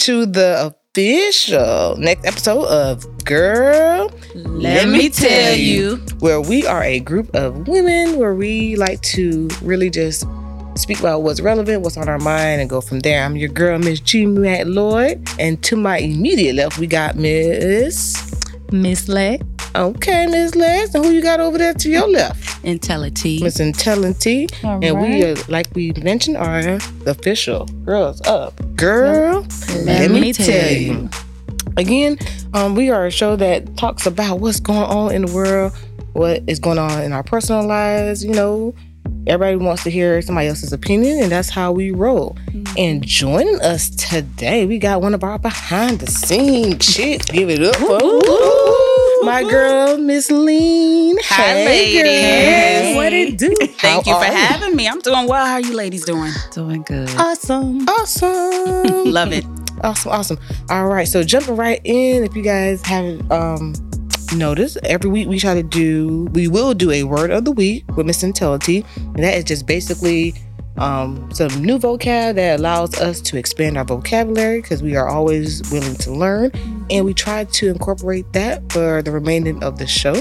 to the official next episode of Girl, Let me tell you. where we are a group of women where we like to really just speak about what's relevant, what's on our mind, and go from there. I'm your girl, Miss G. Matt Lloyd. And to my immediate left, we got Miss. Miss Lex. Okay, Miss Les. And who you got over there to your left? Intellity. Miss Intelligent. And we are, like we mentioned, are the official Girls Up. Girl, let, me tell you. Again, um, we are a show that talks about what's going on in the world, what is going on in our personal lives. You know, everybody wants to hear somebody else's opinion, and that's how we roll. And joining us today, we got one of our behind the scenes chicks. Give it up for my girl, Miss Lean. Hi, Hey, ladies. girl. What it do? Thank How you for are having me. I'm doing well. How are you ladies doing? Doing good. Awesome. Awesome. Love it. Awesome, awesome. All right, so jumping right in, if you guys haven't um noticed, every week we try to do, we will do a word of the week with Miss Intelligent, and that is just basically um some new vocab that allows us to expand our vocabulary because we are always willing to learn, and we try to incorporate that for the remaining of the show.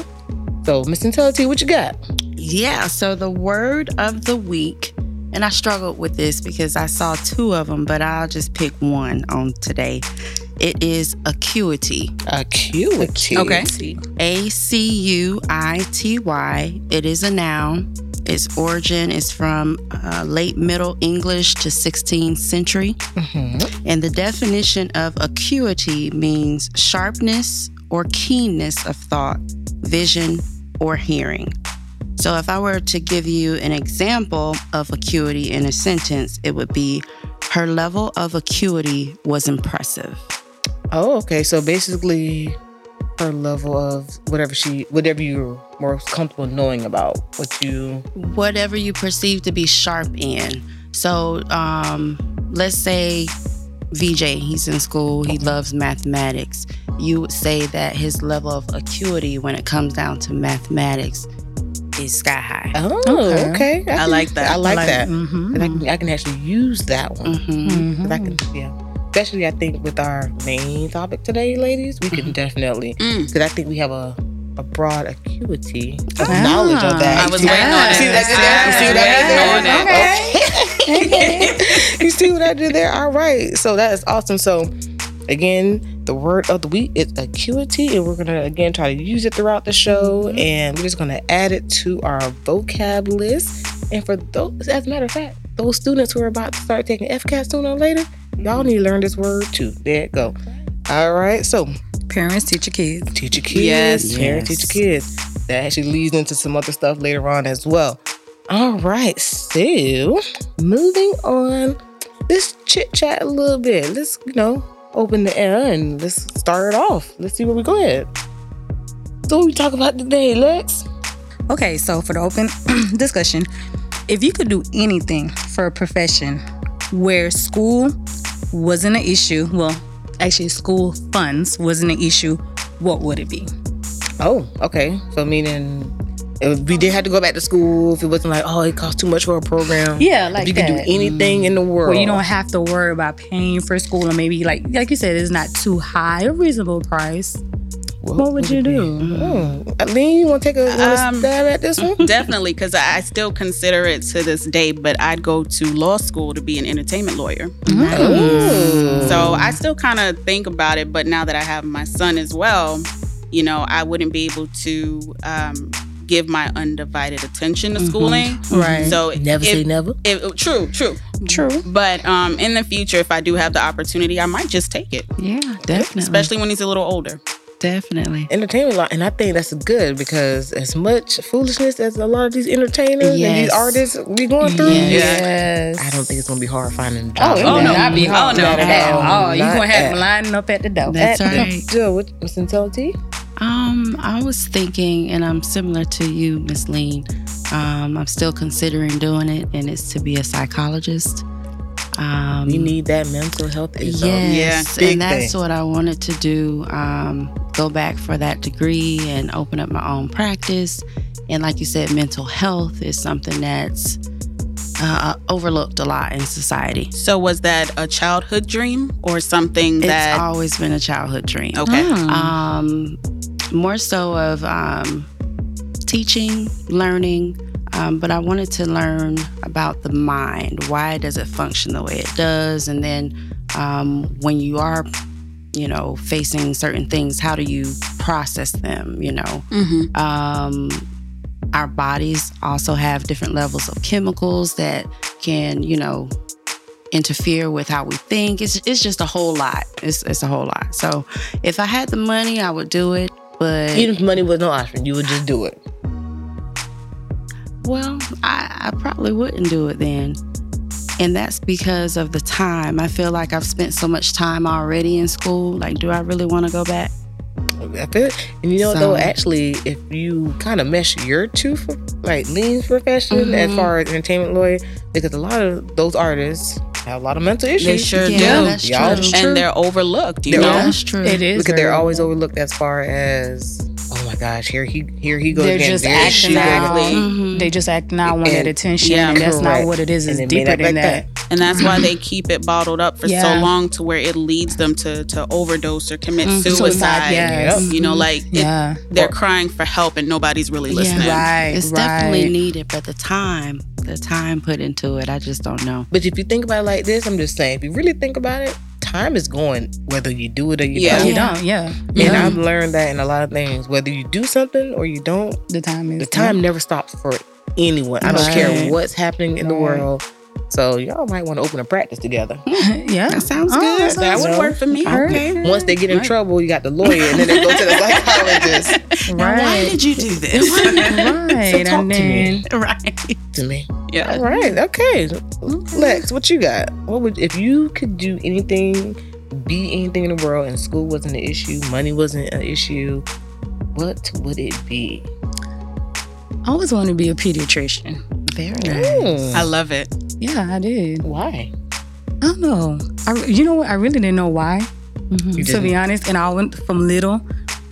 So, Miss Intelligent, what you got? Yeah, so the word of the week, and I struggled with this because I saw two of them, but I'll just pick one on today. It is acuity. Acuity. Okay. A C U I T Y. It is a noun. Its origin is from uh, late Middle English to 16th century. Mhm. And the definition of acuity means sharpness or keenness of thought, vision, or hearing. So, if I were to give you an example of acuity in a sentence, it would be her level of acuity was impressive. Oh, okay. So basically, her level of whatever she, whatever you're more comfortable knowing about what you. Whatever you perceive to be sharp in. So, um, let's say VJ, he's in school, he loves mathematics. You would say that his level of acuity when it comes down to mathematics is sky high. Oh, Okay. okay. I can- like that. I like, that. Mm-hmm. And I can, I can actually use that one. hmm 'Cause I can, yeah. Especially, I think with our main topic today, ladies, we can mm-hmm. definitely Mm. because I think we have a. A broad acuity of ah. knowledge of that. I was waiting on it. See? You see what I did there? I was waiting Okay. you see what I did there? All right. So that is awesome. So again, the word of the week is acuity, and we're gonna again try to use it throughout the show, mm-hmm. and we're just gonna add it to our vocab list. And for those, as a matter of fact, those students who are about to start taking FCAT sooner or later, y'all need to learn this word too. There it go. All right. So Parents teach your kids. teach your kids, Yes. parents teach your kids. That actually leads into some other stuff later on as well. All right, so moving on, let's chit chat a little bit. Let's you know open the air and let's start it off. Let's see where we go ahead. So what we talk about today, Lex? Okay, so for the open discussion, if you could do anything for a profession where school wasn't an issue, well, actually, school funds wasn't an issue, what would it be? Oh, okay. So meaning. If we did have to go back to school, if it wasn't like, oh, it costs too much for a program. Yeah, if like you could do that. anything in the mm. world. Where you don't have to worry about paying for school, or maybe like like you said, it's not too high, a reasonable price. What would you it be? do? Oh, Aline, you want to take a wanna Um, stab at this one? Definitely, because I still consider it to this day, but I'd go to law school to be an entertainment lawyer. Ooh. So I still kind of think about it, but now that I have my son as well, you know, I wouldn't be able to um, give my undivided attention to schooling. Right. So never if- say never. if- true, true. True. But um, in the future, if I do have the opportunity, I might just take it, Yeah, definitely. especially when he's a little older. Definitely. entertainment law, and I think that's good because as much foolishness as a lot of these entertainers and these artists be going through, Yes. I don't think it's gonna be hard finding a Oh, job. it Oh, would no. not be hard. Oh, no. Not at all. Not Oh, you gonna have at- them lining up at the door. That's At the right. door, what- what's intelligent? Um, I was thinking, and I'm similar to you, Miss Lean. Um, I'm still considering doing it, and it's to be a psychologist. Um, We need that mental health. is a Yes, big and that's thing. what I wanted to do. Um, go back for that degree and open up my own practice. And like you said, mental health is something that's uh, overlooked a lot in society. So was that a childhood dream or something that? It's always been a childhood dream. okay. Mm. Um, more so of um, teaching, learning, um, but I wanted to learn about the mind. Why does it function the way it does? And then um, when you are, you know, facing certain things, how do you process them? You know, Mm-hmm. um, our bodies also have different levels of chemicals that can, you know, interfere with how we think. It's, it's just a whole lot. It's, it's a whole lot. So if I had the money, I would do it. But Even if money was no option, you would just do it. Well, I, I probably wouldn't do it then. And that's because of the time. I feel like I've spent so much time already in school. Like, do I really want to go back? I feel, and you know So- though, actually, if you kind of mesh your two, for, like lean profession as Mhm. far as entertainment lawyer, because a lot of those artists have a lot of mental issues. They sure Yeah, do. that's Y'all true. and they're overlooked. You They're know. all- That's true. It is. because they're always overlooked as far as my gosh, here he here he goes They're again. just there acting goes. out. Mhm. They just acting out, want that attention, yeah, and that's correct. not what it is. And It's they made deeper than like that. and that's why they keep it bottled up for so long to where it leads them to to overdose or commit Mhm. suicide. Suicide, yes. You know, like it, Yeah. they're crying for help and nobody's really Yeah. listening. Right. It's right. definitely needed, but the time, the time put into it, I just don't know. But if you think about it like this, I'm just saying, if you really think about it, time is going whether you do it or you Yeah. don't. You don't. Yeah. And Yeah. I've learned that in a lot of things. Whether you do something or you don't, the time is the time never stops for anyone. I don't Right. care what's happening in the world. So y'all might want to open a practice together. yeah. That sounds Oh, good. that That would So, work for me. Okay. Once they get in Right. trouble, you got the lawyer, and then they go to the psychologist. Right. Now, why did you do this? right. So talk and to me. right. to me. Yeah. All right. Okay. Lex, what you got? What would if you could do anything, be anything in the world, and school wasn't an issue, money wasn't an issue? What would it be? I always wanted to be a pediatrician. Very nice. I love it. Yeah, I did. Why? I don't know. I, you know what? I really didn't know why, Mhm. To be honest. And I went from little,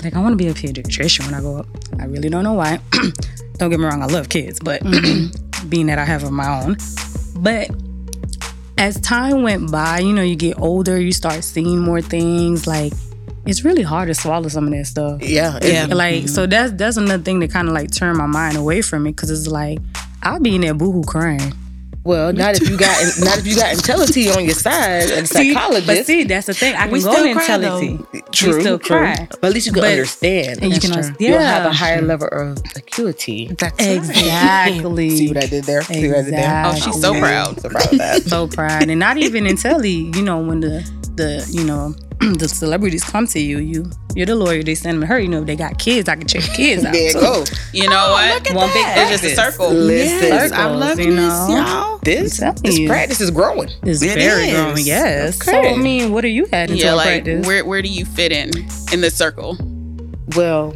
like, I want to be a pediatrician when I grow up. I really don't know why. don't get me wrong, I love kids, but being that I have of my own. But as time went by, you know, you get older, you start seeing more things. Like, it's really hard to swallow some of that stuff. Yeah. Yeah. Like, so that's that's another thing that kind of like turned my mind away from it because it's like I'll be in there boohoo crying. Well, not if you got not if you got Intelli on your side and See, psychologist. but see, that's the thing. I can We go still to cry, true, we still true. cry. But at least you can But- understand. And you can, true. understand. You'll have a higher level of acuity. That's exactly. See what I did there? See what I did there? Oh, she's so proud. So proud of that. so proud, and not even Intelli. You know, when the the you know the celebrities come to you, you you're the lawyer. They send them to her. You know, if they got kids. I can check the kids out. There you too. go. You know what? One big It's just a circle. Listen, Yes, I'm loving you this, know? y'all. this I'm this you. practice is growing. It's It very is. growing. Yes. So Okay. I mean, what are you adding Yeah, to like practice? where where do you fit in in the circle? Well,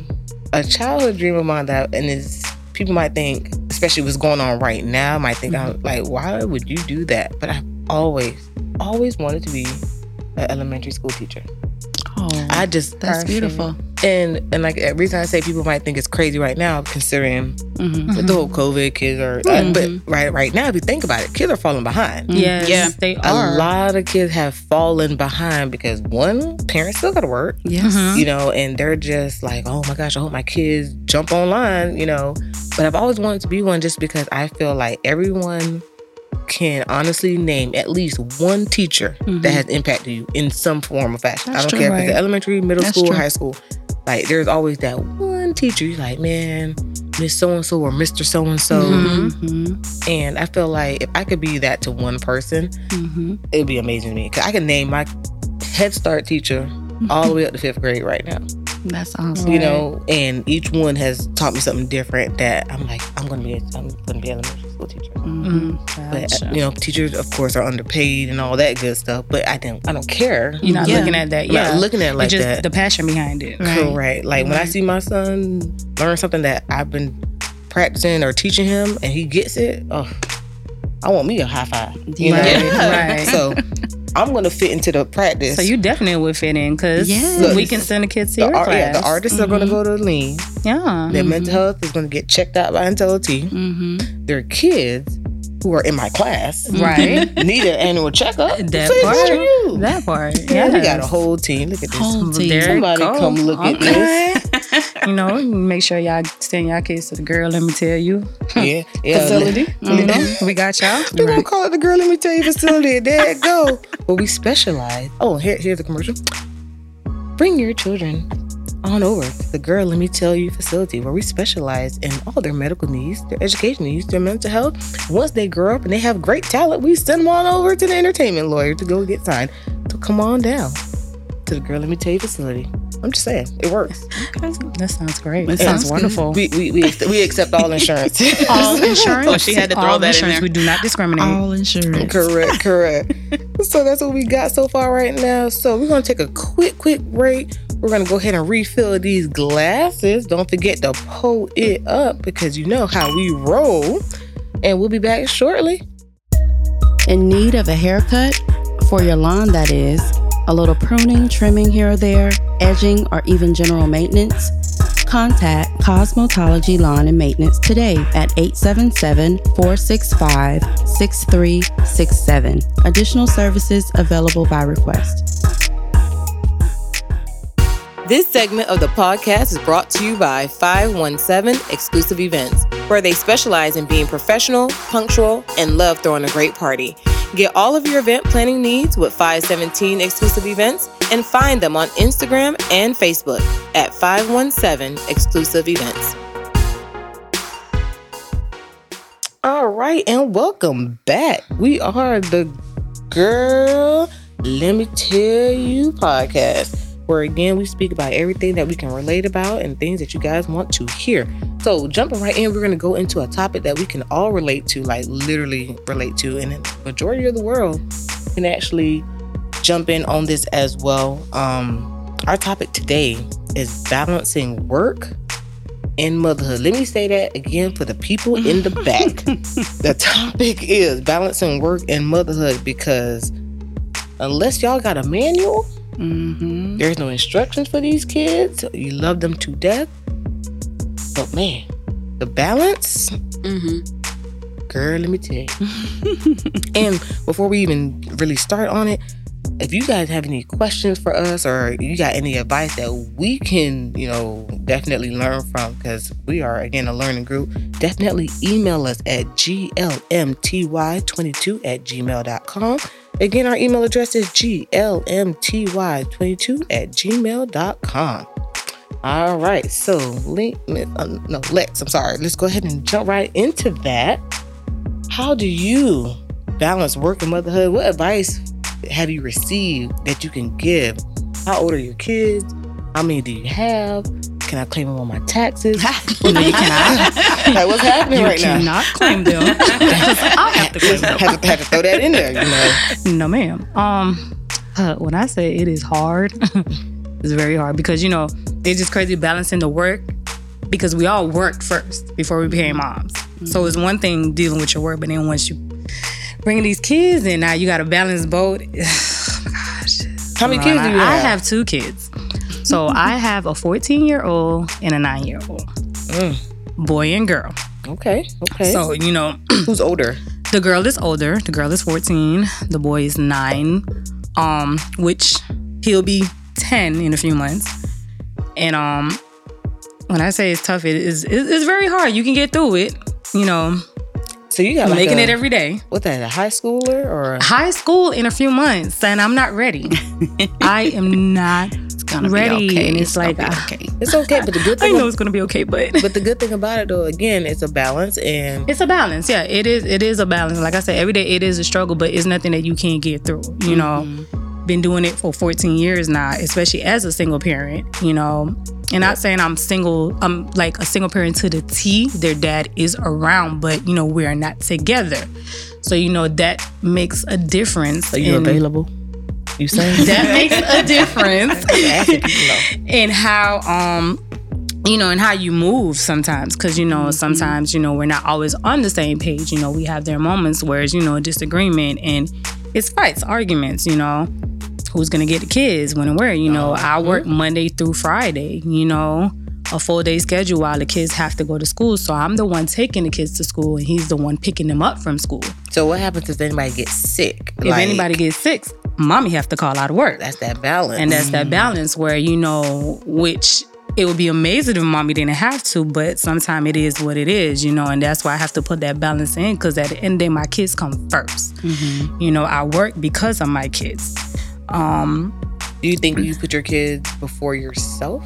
a childhood dream of mine that and is people might think, especially what's going on right now, might think Mm-hmm. I'm like, why would you do that? But I've always, always wanted to be an elementary school teacher. Oh, I just that's Perfect. beautiful. and and like the reason I say people might think it's crazy right now, considering Mhm. the whole COVID kids are, uh, Mm-hmm. but right right now, if you think about it, kids are falling behind. yes, Yeah. they A lot of kids have fallen behind because one, parents still got to work. Yes. Mhm. you know, and they're just like, oh my gosh, I hope my kids jump online, you know. But I've always wanted to be one just because I feel like everyone can honestly name at least one teacher Mhm. that has impacted you in some form or fashion. That's I don't true, care if it's elementary, middle That's school, true. high school. Like there's always that one teacher. You're like, man, Miss So and So or Mr. So and So. And I feel like if I could be that to one person, Mhm. it'd be amazing to me. Cause I can name my Head Start teacher all the way up to fifth grade right now. That's awesome. you know, and each one has taught me something different that I'm like, I'm gonna be, a, I'm gonna be an elementary school teacher. Mhm. Mm, But gotcha. you know, teachers of course are underpaid and all that good stuff. But I don't, I don't care. You're not Yeah. looking at that. Yeah, not looking at it like just that. the passion behind it. Right. Correct. Like when I see my son learn something that I've been practicing or teaching him, and he gets it, oh, I want me a high five. You right, know. right. So I'm gonna fit into the practice. So you definitely would fit in because Yes. we can send the kids to the, your ar- class. yeah, the artists are gonna go to lean. Yeah. Their mental health is gonna get checked out by Intelli Mhm. their kids who are in my class, Right. need an annual checkup. That say part. you. That part. Yeah, we got a whole team. Look at this. Whole team. Somebody go. come look at this. you know, make sure y'all send y'all kids to the girl. Let me tell you, Yeah, yeah. facility. You mm-hmm. know, we got y'all. We gonna call it the girl. Let me tell you, facility. There it go. Well, we specialize. Oh, here, here's a commercial. Bring your children on over to the girl. Let me tell you, facility where we specialize in all their medical needs, their education needs, their mental health. Once they grow up and they have great talent, we send them on over to the entertainment lawyer to go get signed. So come on down to the girl. Let me tell you, facility. I'm just saying, it works. That sounds great. It That sounds sounds wonderful. We we we, we accept all insurance. all insurance. So she had to throw all that in there. We do not discriminate. All insurance. correct, correct. so that's what we got so far right now. So we're gonna take a quick, quick break. We're gonna go ahead and refill these glasses. Don't forget to pull it up because you know how we roll. And we'll be back shortly. In need of a haircut? For your lawn, that is. A little pruning, trimming here or there, edging, or even general maintenance? Contact Cosmetology Lawn and Maintenance today at 877 465 6367. Additional services available by request. This segment of the podcast is brought to you by 517 Exclusive Events, where they specialize in being professional, punctual, and love throwing a great party. Get all of your event planning needs with 517 Exclusive Events and find them on Instagram and Facebook at 517 Exclusive Events. All right, and welcome back. We are the Girl Let Me Tell You podcast where again we speak about everything that we can relate about and things that you guys want to hear. So jumping right in, we're gonna go into a topic that we can all relate to, like literally relate to, and the majority of the world can actually jump in on this as well. Um, our topic today is balancing work and motherhood. Let me say that again for the people in the back. the topic is balancing work and motherhood because unless y'all got a manual, Mm-hmm. there's no instructions for these kids. You love them to death. But man, the balance, Mm-hmm. girl, let me tell you. and before we even really start on it, if you guys have any questions for us or you got any advice that we can, you know, definitely learn from, because we are again a learning group, definitely email us at glmty22 at gmail.com. Again, our email address is glmty22 at gmail.com. All right, so Link, uh, no, Lex, I'm sorry. Let's go ahead and jump right into that. How do you balance work and motherhood? What advice have you received that you can give? How old are your kids? How many do you have? Can I claim them on my taxes? no, you cannot. like, what's happening You right now? You cannot claim them. I have to claim them. had, to, had to throw that in there, you know. No, ma'am. Um, uh, when I say it is hard, it's very hard because you know it's just crazy balancing the work because we all worked first before we became moms. So it's one thing dealing with your work, but then once you bring these kids in, now you got to balance both. Oh my gosh. How many kids do you have? I have? have two kids. So I have a 14 year old and a nine year old, Mm, boy and girl. okay, okay. So you know, who's older? the girl is older. The girl is 14. The boy is nine. Um, which he'll be 10 in a few months. And um, when I say it's tough, it is it's very hard. You can get through it. You know, So you got like making a, it every day. what that? A high schooler or? A, High school in a few months, and I'm not ready. I am not gonna ready. be okay. And it's gonna like, be ah, okay. it's okay, but the good thing I know it's gonna be okay, but but the good thing about it though, again, it's a balance and It's a balance. Yeah, it is. It is a balance. Like I said, every day it is a struggle, but it's nothing that you can't get through. You know, been doing it for 14 years now, especially as a single parent. You know, and not saying I'm single. I'm like a single parent to the T. Their dad is around, but you know we're not together. So you know that makes a difference. are you in- available? You saying That makes a difference Asking people, no. in how um you know and how you move sometimes because you know sometimes you know we're not always on the same page you know we have their moments where it's you know disagreement and it's fights arguments you know who's gonna get the kids when and where you know i work monday through friday you know a full day schedule while the kids have to go to school. So I'm the one taking the kids to school and he's the one picking them up from school. So what happens if anybody gets sick? If like, anybody gets sick, mommy have to call out of work. That's that balance. And that's that balance where you know which it would be amazing if mommy didn't have to, but sometimes it is what it is, you know, and that's why I have to put that balance in because at the end of the day, my kids come 1st mm-hmm. You know, I work because of my kids. Um, do you think you put your kids before yourself?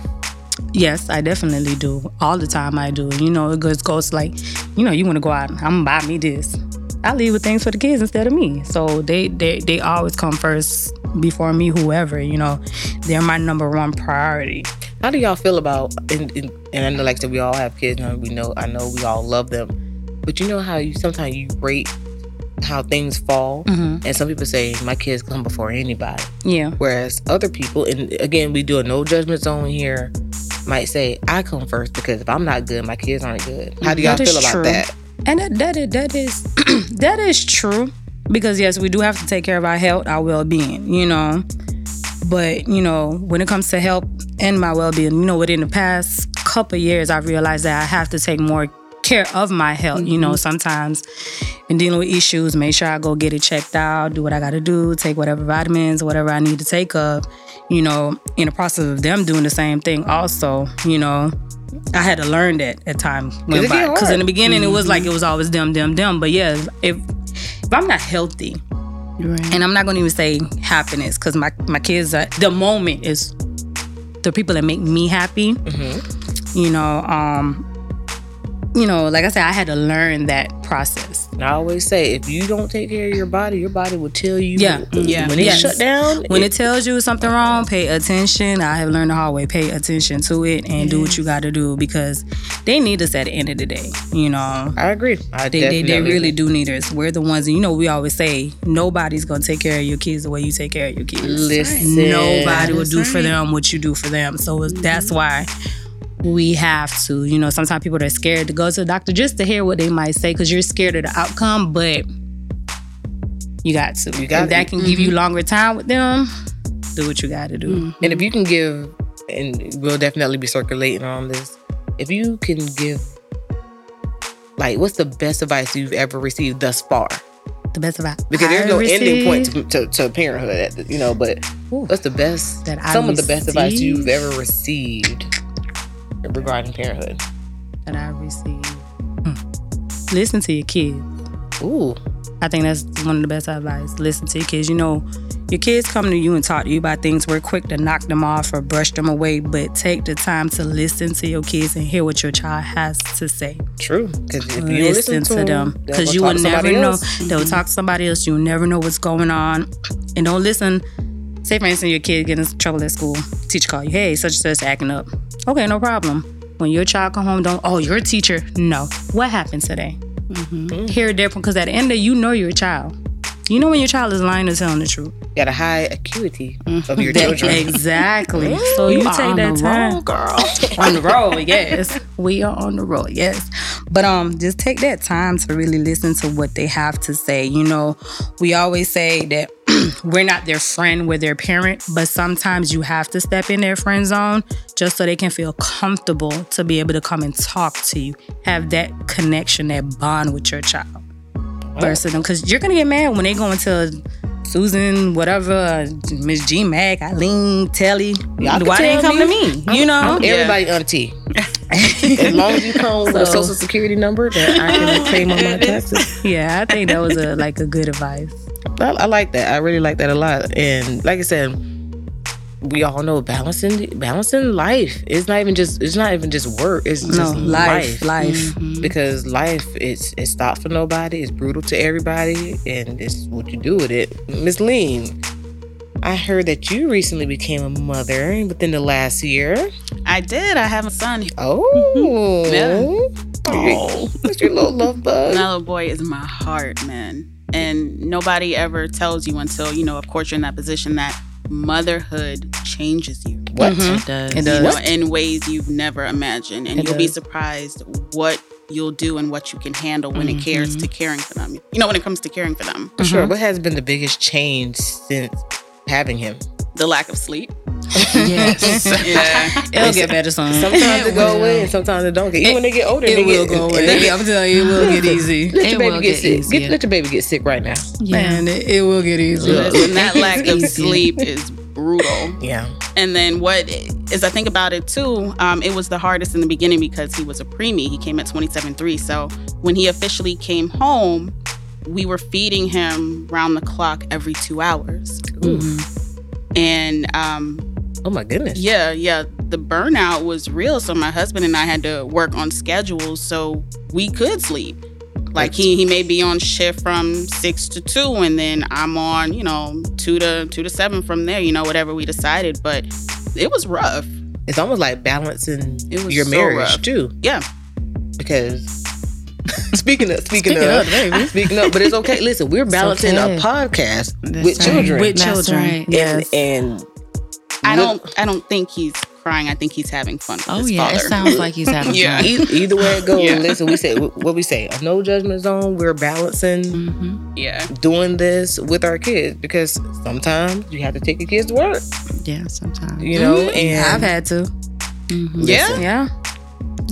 Yes, I definitely do. All the time I do. You know, it goes, goes like, you know, you want to go out, I'm gonna buy me this. I leave with things for the kids instead of me. So they they they always come first before me, whoever, you know. They're my number one priority. How do y'all feel about and, and, and I know like I said we all have kids and we know I know we all love them. But you know how you sometimes you rate how things fall. Mm-hmm. And some people say my kids come before anybody. Yeah. Whereas other people, and again, we do a no judgment zone here, might say I come first because if I'm not good, my kids aren't good. How do y'all feel about true. that? And that that is, that is that is true because yes, we do have to take care of our health, our well being. You know. But you know, when it comes to health and my well being, you know, within the past couple years, I've realized that I have to take more care of my health. Mm-hmm. You know, mm-hmm. sometimes in dealing with issues, make sure I go get it checked out, do what I got to do, take whatever vitamins, whatever I need to take up, You know, in the process of them doing the same thing, also, you know, I had to learn that at times went by. Because in the beginning, mm-hmm. it was like mm-hmm. it was always them, them, them. But yeah, if if I'm not healthy, right. and I'm not going to even say happiness, because my my kids, are, the moment is the people that make me happy. Mm-hmm. You know, um, you know, like I said, I had to learn that process. I always say, if you don't take care of your body, your body will tell you. Yeah, yeah. When it yes. shut down, when it, it, tells you something wrong, pay attention. I have learned the hard way. Pay attention to it and yes. do what you got to do because they need us at the end of the day. You know, I agree. I they, they, they really do need us. We're the ones. You know, we always say nobody's gonna take care of your kids the way you take care of your kids. Listen, nobody will do for them what you do for them. So mm-hmm. that's why we have to. You know, sometimes people are scared to go to the doctor just to hear what they might say because you're scared of the outcome, but you got to. You got if that can mm-hmm. give you mm-hmm. longer time with them, do what you got to do. Mm-hmm. And if you can give, and we'll definitely be circulating on this, if you can give, like, what's the best advice you've ever received thus far? The best advice because there's no received. ending point to, to, to, parenthood, you know. But Ooh, what's the best? That I some received. of the best advice you've ever received regarding parenthood that I received? Hmm. Listen to your kids. Ooh. I think that's one of the best advice. Listen to your kids. You know, your kids come to you and talk to you about things. We're quick to knock them off or brush them away, but take the time to listen to your kids and hear what your child has to say. True, because if you listen, listen to, to them, because you will never know. Else. They'll talk to somebody else. You'll never know what's going on, and don't listen. Say, for instance, your kid getting in trouble at school. Teacher call you, hey, such and such acting up. Okay, no problem. When your child come home, don't, oh, you're a teacher. No. What happened today? Mm-hmm. Hear it different because at the end of you know you're child. You know when your child is lying or telling the truth. You got a high acuity of your children. exactly. so you, you take that time, road, girl. on the road, yes. We are on the road, yes. But um, just take that time to really listen to what they have to say. You know, we always say that we're not their friend, we're their parent, but sometimes you have to step in their friend zone just so they can feel comfortable to be able to come and talk to you, have that connection, that bond with your child versus them. Because you're going to get mad when they go into Susan, whatever, Miss G Mac, Eileen, Telly. Y'all Why they ain't come to me? You know? I'm everybody auntie. as long as you come so, with a social security number that I can claim on my taxes. Yeah, I think that was a like a good advice. I, I, like that. I really like that a lot. And like I said, we all know balancing balancing life. It's not even just it's not even just work. It's no, just life. Life. life. Mm-hmm. Because life it's it's stopped for nobody. It's brutal to everybody, and it's what you do with it. Miss Lean, I heard that you recently became a mother within the last year. I did. I have a son. Oh, yeah. Oh, what's your little love bug? My little boy is my heart, man and nobody ever tells you until you know of course you're in that position that motherhood changes you what mm-hmm. it does, it does. You know, in ways you've never imagined and it you'll does. be surprised what you'll do and what you can handle when mm-hmm. it cares to caring for them you know when it comes to caring for them mm-hmm. sure what has been the biggest change since having him the lack of sleep Yes. Yeah. It'll get better soon. Sometimes It it go will. away, and sometimes it don't get. Even when they get older, it they will get, go away. they get- I'm telling you, it will get easy. Let It your baby will get, get sick. Get, let your baby get sick right now. Man, it, it will get easy. Yeah. Listen, that lack of sleep is brutal. Yeah. And then what as I think about it too, um, it was the hardest in the beginning because he was a preemie. He came at 27.3. So when he officially came home, we were feeding him round the clock every two hours. And um, Oh my goodness. yeah, yeah, the burnout was real. So my husband and I had to work on schedules so we could sleep. Like he he may be on shift from six to two, and then I'm on you know two to two to seven from there. You know whatever we decided, but it was rough. It's almost like balancing It was your so marriage rough. too, Yeah, because speaking of speaking, Speaking of, of, baby. speaking of, but it's okay. Listen, we're balancing okay. a podcast That's with right. children, With children. right. Yes. and, and I don't I don't think he's crying. I think he's having fun. With Oh his yeah, father. it sounds like he's having Yeah. fun. e- either way it goes. Yeah. Listen, we say what we say. A no judgment zone. We're balancing hmm yeah, doing this with our kids because sometimes you have to take your kids to work. Yeah, sometimes. You know, Mhm. and I've had to. Mhm. yeah. Yeah.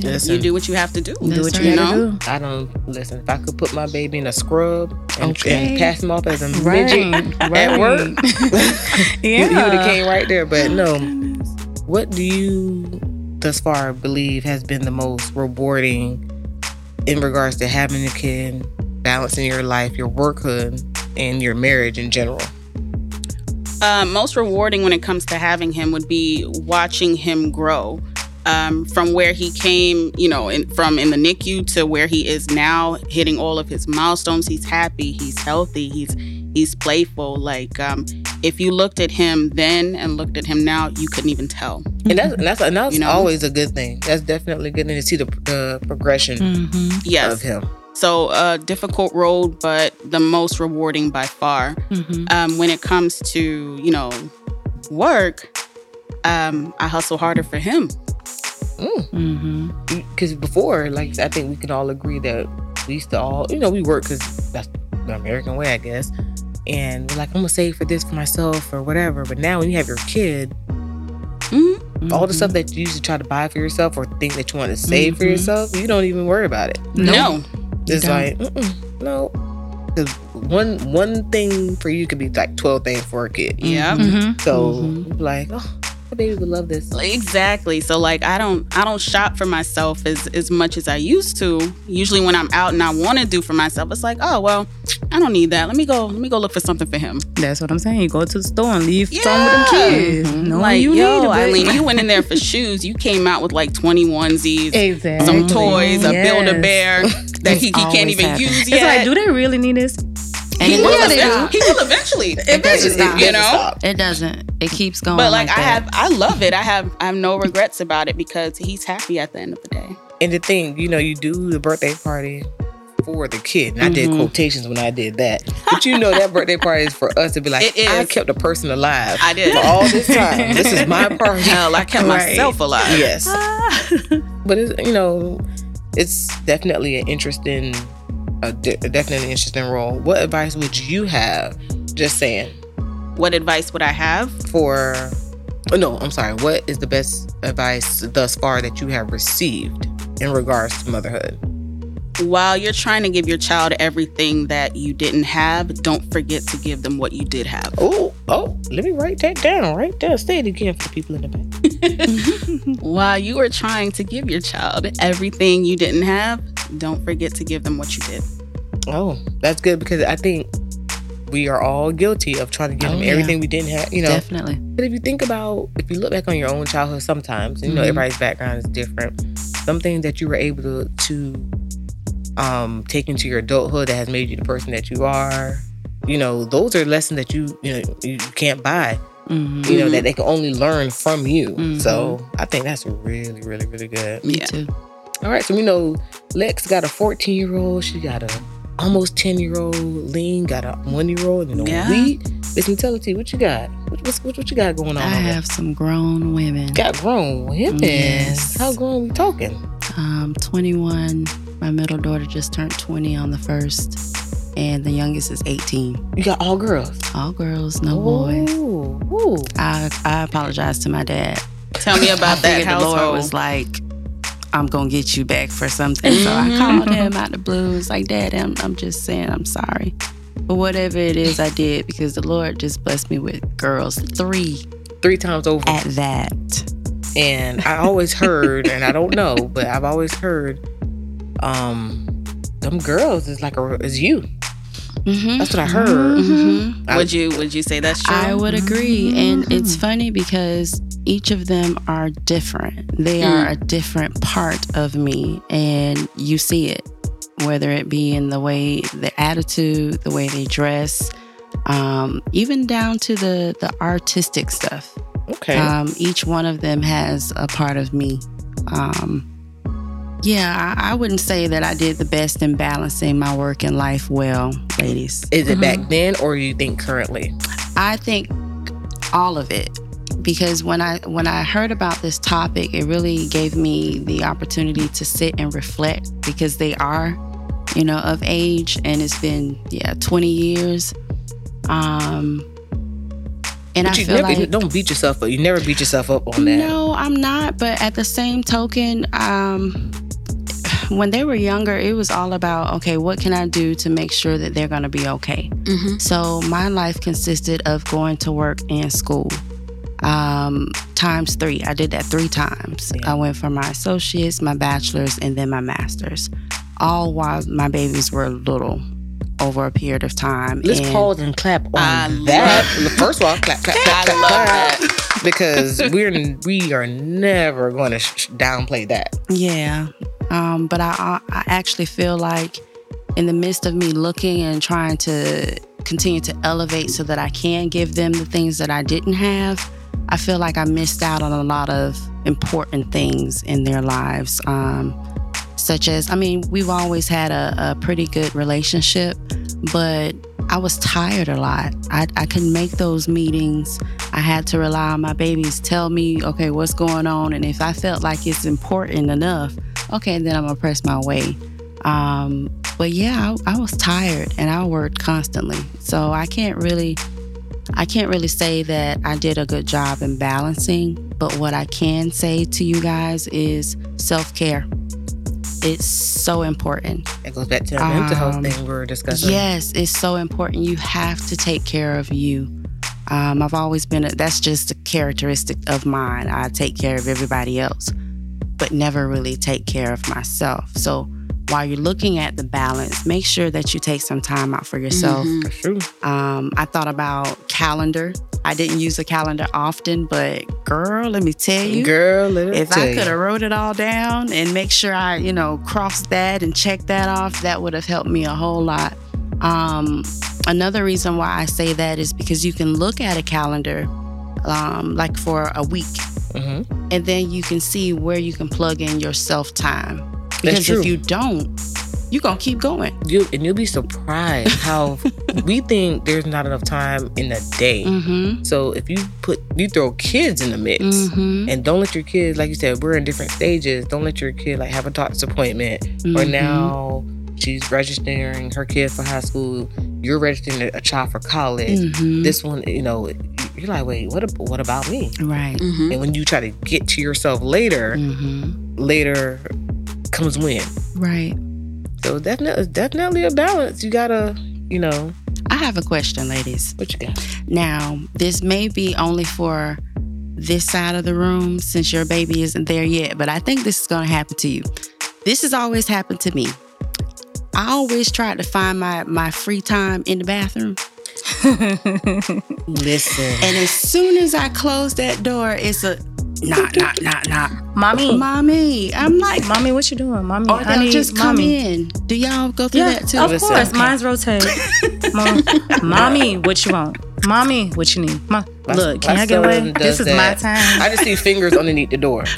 Listen, You do what you have to do. That's Do what you You know? do. I don't listen. If I could put my baby in a scrub and, Okay. and pass him off as a Right. midget right. at work, he, he would have came right there. But no, what do you thus far believe has been the most rewarding in regards to having a kid, balancing your life, your workhood, and your marriage in general? Uh, most rewarding when it comes to having him would be watching him grow um, from where he came, you know, in, from in the NICU to where he is now, hitting all of his milestones. He's happy, he's healthy, he's he's playful. Like um, if you looked at him then and looked at him now, you couldn't even tell. And that's and that's, and that's You know? always a good thing. That's definitely good thing to see the, the progression Mhm. Yes. of him. So a difficult road, but the most rewarding by far. Mhm. Um, when it comes to you know work, um, I hustle harder for him. Mhm. because before, like I think we can all agree that we used to all, you know, we work because that's the American way, I guess. And we're like, I'm gonna save for this for myself or whatever. But now when you have your kid, Mhm. all the stuff that you used to try to buy for yourself or think that you want to save for Mhm. yourself, you don't even worry about it. No. It's like, no, because one one thing for you could be like twelve things for a kid. Yeah. Mhm. So Mhm. like, oh, my baby would love this. Exactly. So like I don't I don't shop for myself as as much as I used to. Usually when I'm out and I want to do for myself, it's like, "Oh, well, I don't need that. Let me go let me go look for something for him." That's what I'm saying. You go to the store and leave some with them kids. Mhm. No, like, you yo, need it, Eileen, you went in there for shoes. You came out with like 20 onesies, Exactly. some toys, a Yes. Build-A-Bear that he, he can't even happens. use It's yet. like, do they really need this? And he, it will doesn't eventually, stop. he will eventually. It doesn't stop. You know? It doesn't. It keeps going. But like, I that. have I love it. I have I have no regrets about it because he's happy at the end of the day. And the thing, you know, you do the birthday party for the kid. And I did Mm-hmm. Mhm. quotations when I did that. But you know that birthday party is for us to be like, It is. I kept a person alive I did. for all this time. this is my party. Hell, I kept Right. myself alive. Yes. but it's you know, it's definitely an interesting a de- definitely an interesting role. What advice would you have? Just saying. What advice would I have? For oh, no, I'm sorry. What is the best advice thus far that you have received in regards to motherhood? While you're trying to give your child everything that you didn't have, don't forget to give them what you did have. Oh, oh, let me write that down right there. Say it again for people in the back. While you are trying to give your child everything you didn't have, don't forget to give them what you did. Oh, that's good because I think we are all guilty of trying to give Oh, them yeah. everything we didn't have. You know, Definitely. but if you think about, if you look back on your own childhood, sometimes you know Mhm. everybody's background is different. Something that you were able to to um, take into your adulthood that has made you the person that you are. You know, those are lessons that you you know you can't buy. Mhm. You know that they can only learn from you. Mhm. So I think that's really, really, really good. Me Yeah. too. All right, so we know Lex got a 14 year old. She got a almost 10 year old. Lean got a one year old and a Yeah. week. Listen, tell it to you. What you got? What, what's, what, what you got going on? I over there? have some grown women. got grown women. Yes. How grown we talking? Um, 21. My middle daughter just turned 20 on the first. and the youngest is 18. You got all girls. All girls, no boys. Ooh, ooh. I I apologize to my dad. Tell me about that the Lord household. was like, I'm gonna get you back for something. So I called him out the blue. It's like, Dad, I'm, I'm just saying I'm sorry. But whatever it is, I did because the Lord just blessed me with girls, three Three times over. at that. And I always heard, and I don't know, but I've always heard, um, them girls is like a is you. Mm-hmm. That's what I heard. Mm-hmm. I- would you would you say that's true? I would agree. And it's funny because each of them are different. They are a different part of me, and you see it, whether it be in the way, the attitude, the way they dress, um, even down to the, the artistic stuff. Okay. Um, each one of them has a part of me. Um, yeah, I, I wouldn't say that I did the best in balancing my work and life well, ladies. is it back then or you think currently? I think all of it because when I when I heard about this topic, it really gave me the opportunity to sit and reflect because they are, you know, of age and it's been yeah, 20 years. Um and But I you feel never like don't beat yourself up. You never beat yourself up on that. no, I'm not. But at the same token, um, when they were younger, it was all about okay, what can I do to make sure that they're going to be okay? Mhm. So my life consisted of going to work and school. Um, times three. I did that three times. Yeah. I went for my associates, my bachelor's, and then my master's. All while my babies were little over a period of time. Let's And- pause and clap on I love that. First of all, clap, clap, clap, I clap, love clap. Because we're we are never going to sh- downplay that. Yeah. Um, but I, I actually feel like in the midst of me looking and trying to continue to elevate so that I can give them the things that I didn't have, I feel like I missed out on a lot of important things in their lives. Um, such as, I mean, we've always had a, a pretty good relationship, but I was tired a lot. I, I couldn't make those meetings. I had to rely on my babies tell me, okay, what's going on. And if I felt like it's important enough, okay, then I'm gonna press my way. Um, but yeah, I, I was tired and I worked constantly. So I can't really, I can't really say that I did a good job in balancing. But what I can say to you guys is self care. It's so important. It goes back to the mental health Um, thing we were discussing. Yes, it's so important. You have to take care of you. Um, I've always been, a, that's just a characteristic of mine. I take care of everybody else, but never really take care of myself. So while you're looking at the balance, make sure that you take some time out for yourself. Mhm. That's true. Um, I thought about calendar. I didn't use a calendar often, but girl, let me tell you, Girl, let if tell I could have wrote it all down and make sure I, you know, crossed that and checked that off, that would have helped me a whole lot. Um, another reason why I say that is because you can look at a calendar, um, like for a week, Mhm. and then you can see where you can plug in your self time. Because if you don't, you're gonna keep going. You and you'll be surprised how we think there's not enough time in a day. Mm-hmm. So if you put you throw kids in the mix Mm-hmm. and don't let your kids, like you said, we're in different stages. Don't let your kid like have a doctor's appointment or Mhm. now she's registering her kid for high school. You're registering a- a child for college. Mhm. This one, you know, you're like, wait, what? What about me? right. Mhm. And when you try to get to yourself later, Mm-hmm. later comes when. Right. So definitely, definitely a balance. You gotta, you know, I have a question, ladies. what you got. Now, this may be only for this side of the room since your baby isn't there yet, but I think this is going to happen to you. This has always happened to me. I always tried to find my, my free time in the bathroom. Listen, And as soon as I close that door, it's a knock, knock, knock, knock. Mommy, Mommy, I'm like, mommy, what you doing? Mommy, or I they'll just come mommy. in. Do y'all go through Yeah, that too? of course. Okay. Mine's rotate. Mom, mommy, what you want? Mommy, what you need? Mom, My- Look, can I get away? This does is my time. I just see fingers underneath the door.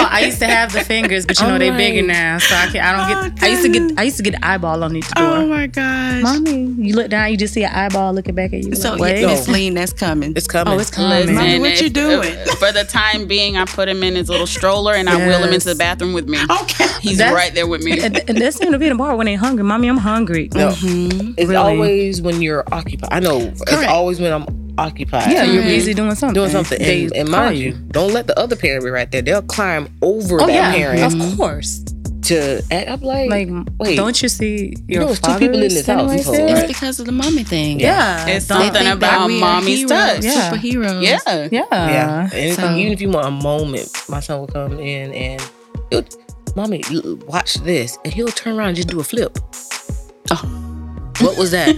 Oh, I used to have the fingers, but you know I'm they bigger now, so I can not I don't get. I used to get I used to get the eyeball underneath the door. Oh my gosh. Mommy, you look down, you just see an eyeball looking back at you. so like, yeah, wait. Miss Lean, that's coming. It's coming. oh, it's coming. Mommy, what if- you doing? if- for the time being, I put him in his little stroller and I wheel him into the bathroom with me. okay. He's That's- right there with me. and, and that's seem to be the bar when they're hungry. Mommy, I'm hungry. No, Mm-hmm. it's Really? always when you're occupied. I know. It's Correct. Always when I'm occupied. Yeah, you're Mhm. busy doing something. doing something. They And, and mind you, don't let the other parent be right there. They'll climb over Oh that yeah, parent of course. to act. I'm like, Like, wait, don't you see your know two people in this standing house, right? It's because of the mommy thing. Yeah, It's something think that about we are mommy's heroes, touch. Yeah. Superheroes. Yeah. Yeah, yeah. And So- even if you want a moment, my son will come in and he'll, mommy, l- watch this, and he'll turn around and just do a flip. Oh. What was that?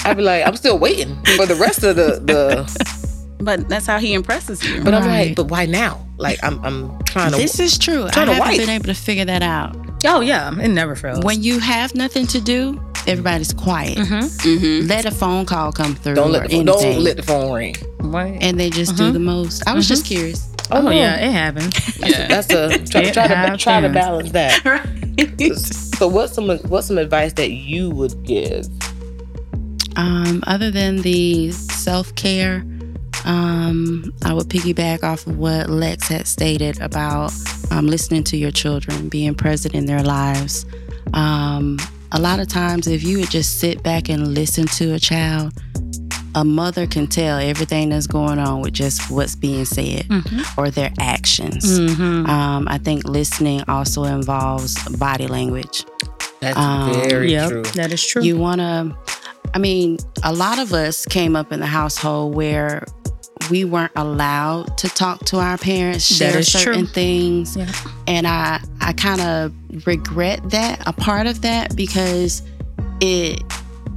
I'd be like, I'm still waiting for the rest of the the. But that's how he impresses you. But I'm like, but why now? Like I'm I'm trying to. This is true. I Trying to haven't wipe. been able to figure that out. Oh yeah, it never fails. When you have nothing to do, everybody's quiet. mm-hmm. Mm-hmm. Let a phone call come through. don't let the, don't let the phone ring. What? and they just do the most. I was just curious. oh no. yeah, it happened. Yeah. That's a try, try to try to balance that. Right. So what's some what's some advice that you would give? Um, other than the self care, um, I would piggyback off of what Lex had stated about um, listening to your children, being present in their lives. Um, a lot of times, if you would just sit back and listen to a child, a mother can tell everything that's going on with just what's being said or their actions. Mm-hmm. Um, I think listening also involves body language. That's Um, very Yep, true. that is true. You want to, I mean, a lot of us came up in the household where we weren't allowed to talk to our parents, share is true. certain things. Yeah. And I, I kind of regret that, a part of that, because it,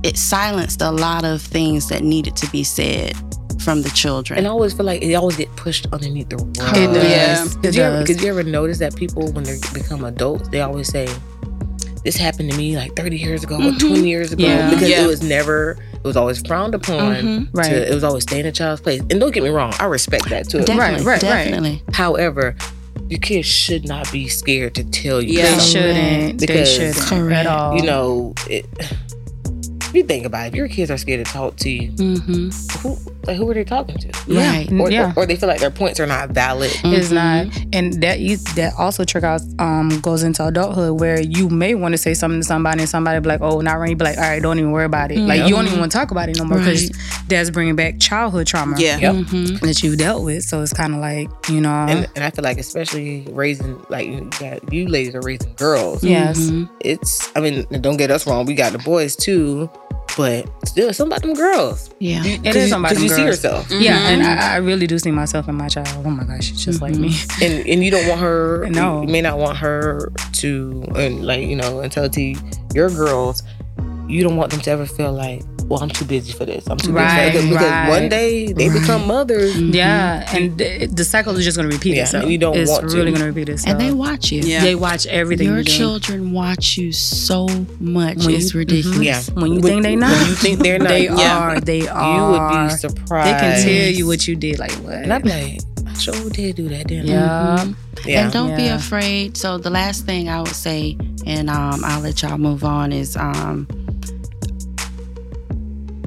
it silenced a lot of things that needed to be said from the children. And I always feel like it always get pushed underneath the rug. It does. Yeah. Did you, ever, did you ever notice that people, when they become adults, they always say, "This happened to me like 30 years ago, or 20 years ago," Yeah. because Yeah. it was never, it was always frowned upon. Mhm. Right. To, it was always staying in a child's place. And don't get me wrong, I respect that too. definitely, right, right. definitely. However, your kids should not be scared to tell you. Yeah. They shouldn't. They shouldn't Correct. at all. You know, it, if you think about it, if your kids are scared to talk to you, hmm who like who are they talking to? Yeah. Right. Or, yeah. or, or they feel like their points are not valid. is Mhm. not and that you, that also triggers um goes into adulthood where you may want to say something to somebody and somebody be like oh not right you be like all right don't even worry about it like you don't even want to talk about it no more because that's bringing back childhood trauma Yeah. Yep. Mhm. that you've dealt with so it's kind of like you know And, and I feel like especially raising like you got you ladies are raising girls. yes Mhm. It's I mean don't get us wrong, we got the boys too, but still it's something about them girls. Yeah. You, It is something about because you them see girls. yourself. yeah and Mhm. I, I really do see myself in my child oh my gosh she's just like me and and you don't want her No. you may not want her to and like you know and tell to your girls you don't want them to ever feel like well i'm too busy for this i'm too Right, busy for this. because right, one day they right. become mothers yeah and the, the cycle is just going to repeat Yeah, itself and you don't it's want to. really going to repeat itself And they watch you. Yeah. they watch everything Your you do. children watch you so much. When it's you- ridiculous. mhm. yeah When you think they not, when you think they're not they Yeah. are. They are. you would be surprised They can tell you what you did. Like what? and i'd be like i sure did do that didn't yeah. I? yeah And don't be afraid. So the last thing I would say, and um, I'll let y'all move on, is um,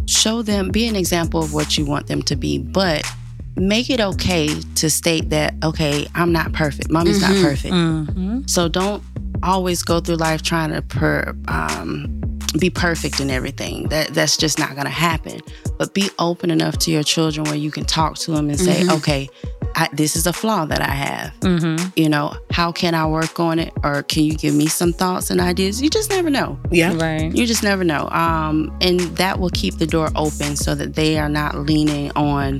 show them, be an example of what you want them to be, but make it okay to state that, okay, I'm not perfect. Mommy's Mhm. not perfect. Mm-hmm. So don't always go through life trying to per, um, be perfect in everything. That that's just not gonna happen. But be open enough to your children where you can talk to them and say, Mhm. okay, I, this is a flaw that I have. Mm-hmm. You know, how can I work on it, or can you give me some thoughts and ideas? You just never know. yeah Right. You just never know. Um, and that will keep the door open so that they are not leaning on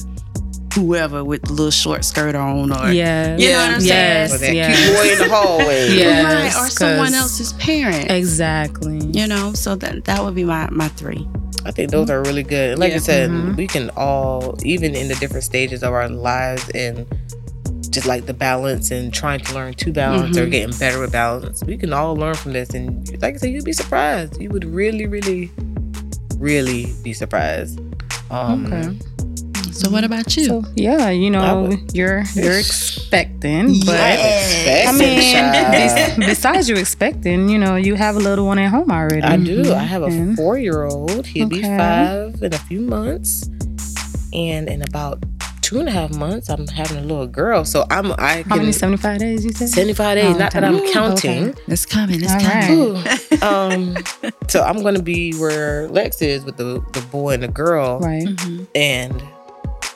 whoever with the little short skirt on, or yeah You know what I'm saying? yes. or that yes. cute boy in the hallway Yeah. right, or someone else's parent. Exactly. You know, so that that would be my my three. I think those are really good. Like Yeah. I said, Mhm. we can all, even in the different stages of our lives and just like the balance and trying to learn to balance or Mhm. getting better with balance, we can all learn from this. And like I said, you'd be surprised. You would really, really, really be surprised. Um, Okay. So what about you? So yeah, you know, you're you're expecting, but Expected, I mean, child. besides you expecting, you know, you have a little one at home already. I do. I have a four year old. He'll be five in a few months. And in about two and a half months, I'm having a little girl. So I'm I How many? can Seventy five days? You said. 75 days. Oh, Not that. I'm Ooh, counting. okay. It's coming. It's All coming. right. Um, so I'm gonna be where Lex is with the the boy and the girl, Right. Mhm. and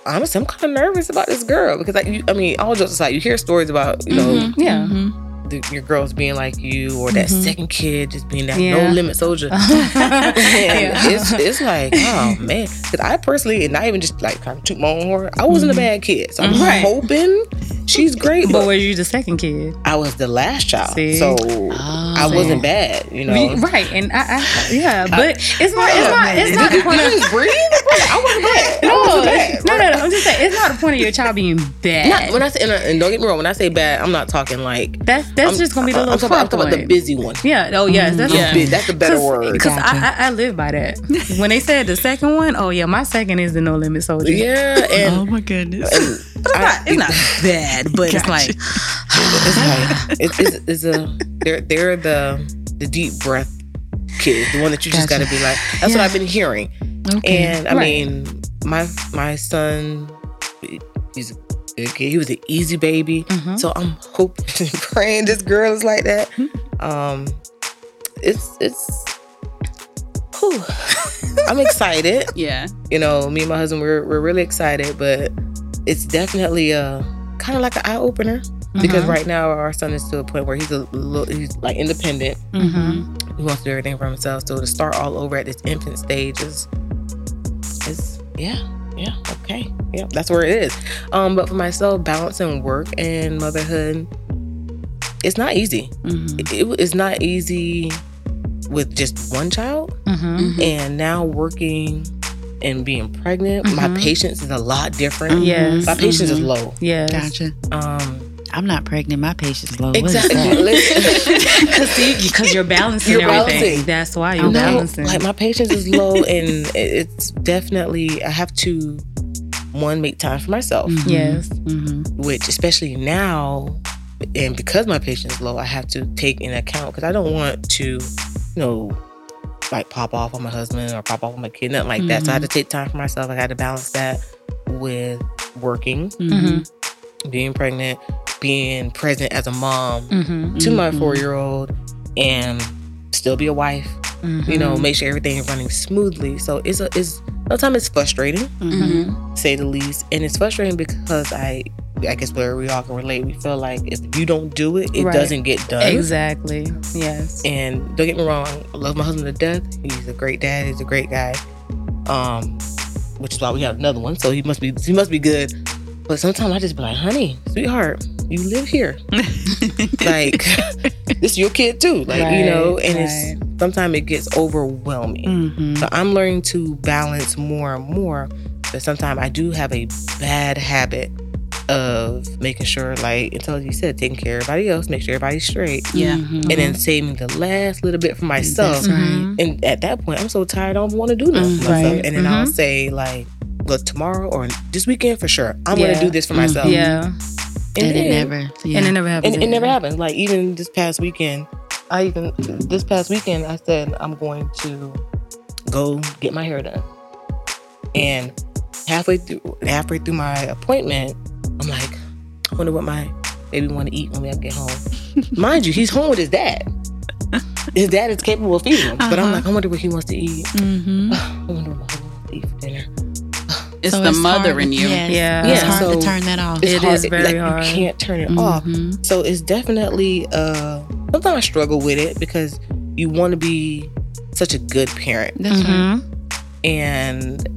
honestly, I'm kind of nervous about this girl because like you, I mean, all jokes aside, you hear stories about you know Mhm. Yeah. Mhm. The, your girls being like you or that Mhm. second kid just being that Yeah. no limit soldier. yeah. It's it's like oh man, because I personally and not even just like kind of toot my own horn. I wasn't a bad kid, so I'm. Right. hoping she's great. But But were you the second kid? I was the last child, See? so Oh, I see. wasn't bad. You know, We- right, and I, I yeah, but it's not, it's not, it's not the point of. Breathe. I wasn't bad. I No, wasn't bad. no, no, no. I'm just saying it's not the point of your child being bad. Not, when I say and, and don't get me wrong, when I say bad, I'm not talking like that's that's I'm, just gonna be the I'm, little talking I'm talking about the busy one. Yeah. Oh yes, that's mm-hmm. Yeah. The that's a better word. Because Gotcha. I, I I live by that. when they said the second one, oh yeah, my second is the no limit soldier. Yeah, and, Oh my goodness. and It's not, it's not bad, but it's Gotcha. like it's like it's, it's, it's a they're they're the the deep breath kids, the one that you just got to be like. That's what I've been hearing, Okay. and I Right. mean, my my son, he's a good kid. He was an easy baby, Mhm. so I'm hoping, praying this girl is like that. Um, it's it's. whew. I'm excited. Yeah. You know, me and my husband, we're we're really excited, but it's definitely a kind of like an eye opener because Mhm. right now our son is to a point where he's a little, he's like independent. Mhm. He wants to do everything for himself. So to start all over at this infant stage is, is yeah, yeah, okay, yeah, that's where it is. Um, but for myself, balancing work and motherhood, it's not easy. Mhm. It, it- it's not easy with just one child, Mhm. and now working and being pregnant. My Mhm. patience is a lot different. Yes. My patience is Mhm. low. Yes. Gotcha. Um, I'm not pregnant. My patience low. Exactly. Because you're balancing You're everything. balancing. That's why you're No, balancing. like my patience is low, and it's definitely I have to one make time for myself, Mhm. yes. Mhm. which especially now, and because my patience is low, I have to take in account because I don't want to, you know, like pop off on my husband or pop off on my kid, nothing like that. So I had to take time for myself. I had to balance that with working, Mhm. being pregnant, being present as a mom Mm-hmm. to my Mhm. four year old, and still be a wife. Mm-hmm. you know, make sure everything is running smoothly. So it's a it's sometimes it's frustrating, Mhm. say the least, and it's frustrating because I I guess where we all can relate. We feel like if you don't do it, it Right. doesn't get done. Exactly. Yes. And don't get me wrong, I love my husband to death. He's a great dad. He's a great guy. Um, which is why we have another one. So he must be he must be good. But sometimes I just be like, honey, sweetheart, you live here. like this is your kid too. Like, you know, Right, and it's sometimes it gets overwhelming. Mhm. So I'm learning to balance more and more. But sometimes I do have a bad habit of making sure, like until you said, taking care of everybody else, make sure everybody's straight, Yeah. Mhm. and then saving the last little bit for myself. That's right. And at that point, I'm so tired, I don't want to do nothing Mm, for myself. right. And then I'll Mhm. say like, look, tomorrow or this weekend for sure, I'm Yeah. gonna do this for myself. Yeah. And, And it never. Yeah. And it never happens. and it never happens. Like even this past weekend, I even this past weekend I said I'm going to go get my hair done. And halfway through halfway through my appointment, I'm like, I wonder what my baby want to eat when we get home. Mind you, he's home with his dad. His dad is capable of feeding him. But I'm Uh-huh. like, I wonder what he wants to eat. Mm-hmm. I wonder what my husband wants to eat for dinner. It's So the mother hard- in you. Yes. Yeah. It's Yeah, hard so- to turn that off. It's It hard. is very like, hard. You can't turn it off. Mhm. So it's definitely uh sometimes I struggle with it because you want to be such a good parent That's right. Mhm. and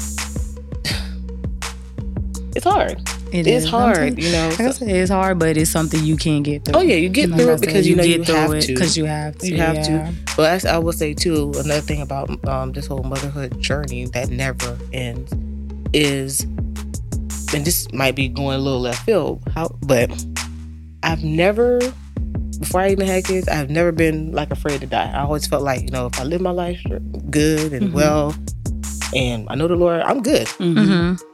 it's hard. It it's is. hard, you know. Like So- it's hard, but it's something you can get through. oh yeah, you get Like through it because you know you have to. because you have to. You have yeah. to. But as I will say too, another thing about um, this whole motherhood journey that never ends is, and this might be going a little left field, how, but I've never, before I even had kids, I've never been like afraid to die. I always felt like you know if I live my life good and Mhm. well, and I know the Lord, I'm good. Mhm. Mm-hmm.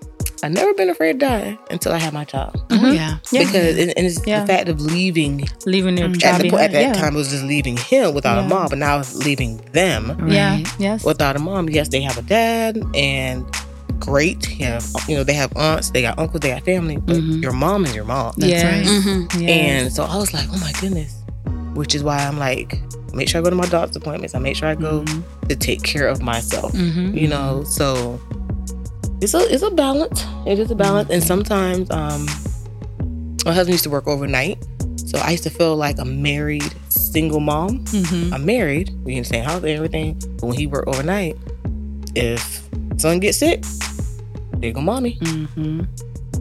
I never been afraid to die until I had my child. Oh, yeah. Yeah. Because and, and it's Yeah. the fact of leaving leaving their child at, the, po- at that yeah. time it was just leaving him without Yeah. a mom, but now it's leaving them Yeah. Right. Yes. without a mom. Yes, they have a dad and great. Have you know they have aunts, they got uncles, they got family, but Mhm. your mom is your mom. That's yes. right. Mhm. Yes. And so I was like, oh my goodness, which is why I'm like, make sure I go to my doctor's appointments. I make sure I go Mhm. to take care of myself. Mhm. You know, so it's a it's a balance. It is a balance, and sometimes um, my husband used to work overnight, so I used to feel like a married single mom. Mhm. I'm married, we in the same house and everything, but when he worked overnight, if son gets sick, there go mommy. Mhm.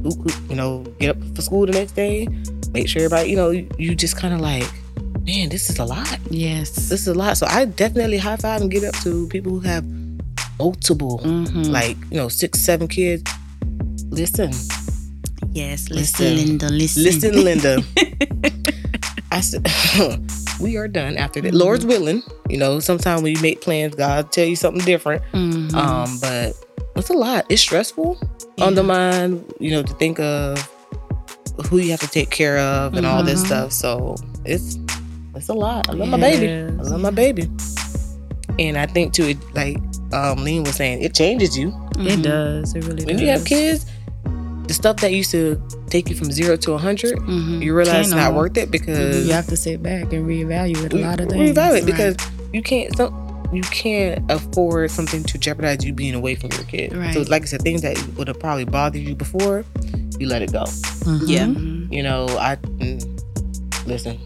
Who- who- You know, get up for school the next day, make sure everybody, you know, you, you just kind of like, man, this is a lot. Yes. This is a lot. So I definitely high five and get up to people who have multiple, Mhm. like, you know, six, seven kids. Listen, yes. listen. Listen, Linda. Listen. listen, Linda. I said, we are done after that. Lord's willing, you know, sometimes when you make plans, God tell you something different. Mhm. Um, but it's a lot. It's stressful on the mind, you know, to think of who you have to take care of and all this Mhm. stuff. So it's it's a lot. I love my baby. I love my baby. And I think too, it like um Lean was saying, it changes you. It Mhm. does. It really When does. you have kids, the stuff that used to take you from zero to a hundred, Mhm. you realize it's Can't not no. worth it because You have to sit back and reevaluate a lot of we things. evaluate because you can't some you can't afford something to jeopardize you being away from your kid. So like I said, things that would have probably bothered you before, you let it go. Mhm. Yeah. You know, I mm, listen.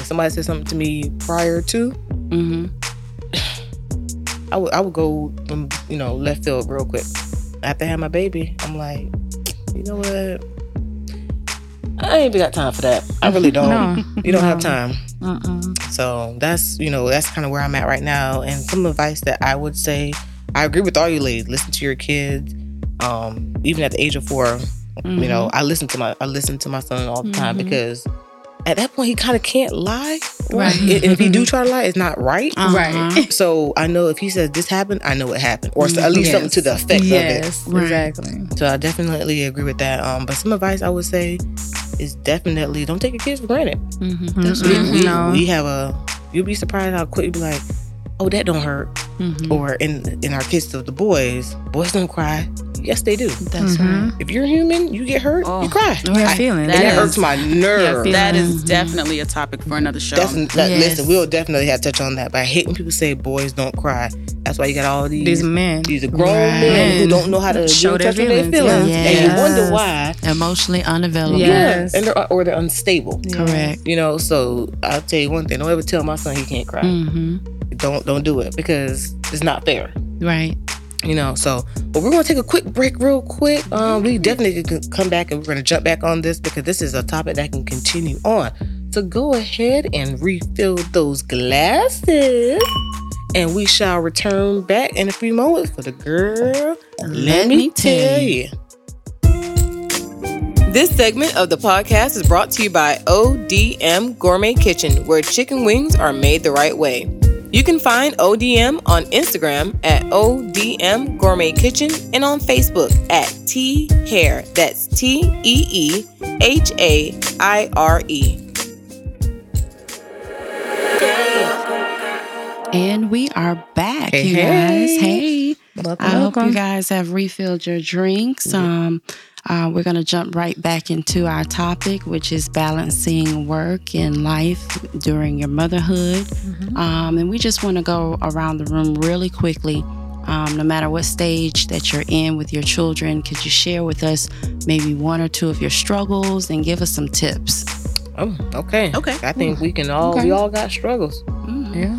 If somebody said something to me prior to, Mhm. I would I would go from you know left field real quick. After I had my baby, I'm like, you know what? I ain't even got time for that. I really don't. No. You don't have time. Mm-mm. So that's you know that's kind of where I'm at right now. And some advice that I would say, I agree with all you ladies. Listen to your kids. Um, even at the age of 4 you know, I listen to my I listen to my son all the time Mhm. because at that point he kind of can't lie. Right. And if he do try to lie, it's not right. Uh-huh. Right. So I know if he says this happened, I know it happened, or at least Yes. something to the effect Yes, Right. exactly. of it. Exactly. So I definitely agree with that. Um, but some advice I would say is definitely don't take your kids for granted. Mhm. Mhm. We, we, No. we have a. You'll be surprised how quick you be like, oh, that don't hurt. Mhm. Or in in our kids, the, the boys, boys don't cry. Yes, they do. That's Mhm. right. If you're human, you get hurt, Oh. you cry. You have Right. feelings. And That that is- hurts my nerve. feel- That is definitely a topic for another show. Definitely, that, Yes. listen, we'll definitely have to touch on that. But I hate when people say boys don't cry. That's why you got all these These men. these grown Right. men who don't know how to Show show their touch on their feelings, feelings, yeah. and you wonder why. Emotionally unavailable. Yes. and they're or they're unstable. Correct. You know, so I'll tell you one thing: don't ever tell my son he can't cry. Mm-hmm. Don't don't do it because it's not fair. Right. You know, so but we're gonna take a quick break, real quick. Um, we definitely can come back and we're gonna jump back on this because this is a topic that can continue on. So go ahead and refill those glasses, and we shall return back in a few moments for the girl. Let, me tell you. This segment of the podcast is brought to you by ODM Gourmet Kitchen, where chicken wings are made the right way. You can find ODM on Instagram at ODM Gourmet Kitchen and on Facebook at T Hair. That's T E E H A I R E. And we are back, Hey, you hey. guys. Hey. Welcome, I hope you guys have refilled your drinks. Um, uh, we're going to jump right back into our topic, which is balancing work and life during your motherhood. Um, and we just want to go around the room really quickly. Um, no matter what stage that you're in with your children, could you share with us maybe one or two of your struggles and give us some tips? Oh, okay. Okay. I think we can all Okay. we all got struggles. Mhm. Yeah.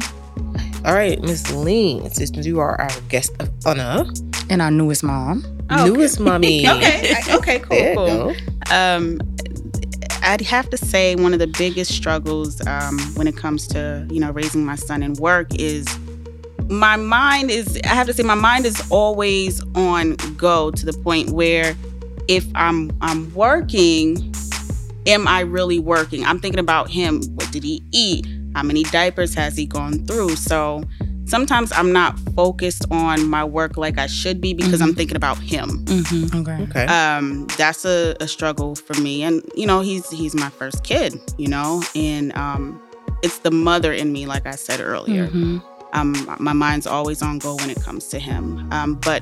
All right, Miss Lean, since you are our guest of honor, And our newest mom. Newest mommy. Okay. Okay. Cool. There cool. Um, I'd have to say one of the biggest struggles um, when it comes to you know raising my son in work is my mind is I have to say my mind is always on go to the point where if I'm I'm working, am I really working? I'm thinking about him. What did he eat? How many diapers has he gone through? So sometimes I'm not focused on my work like I should be because I'm thinking about him. Mm-hmm. Okay. Okay. Um, that's a, a struggle for me. And you know, he's he's my first kid, you know, and um, it's the mother in me, like I said earlier. Mm-hmm. Um, my mind's always on go when it comes to him. Um, but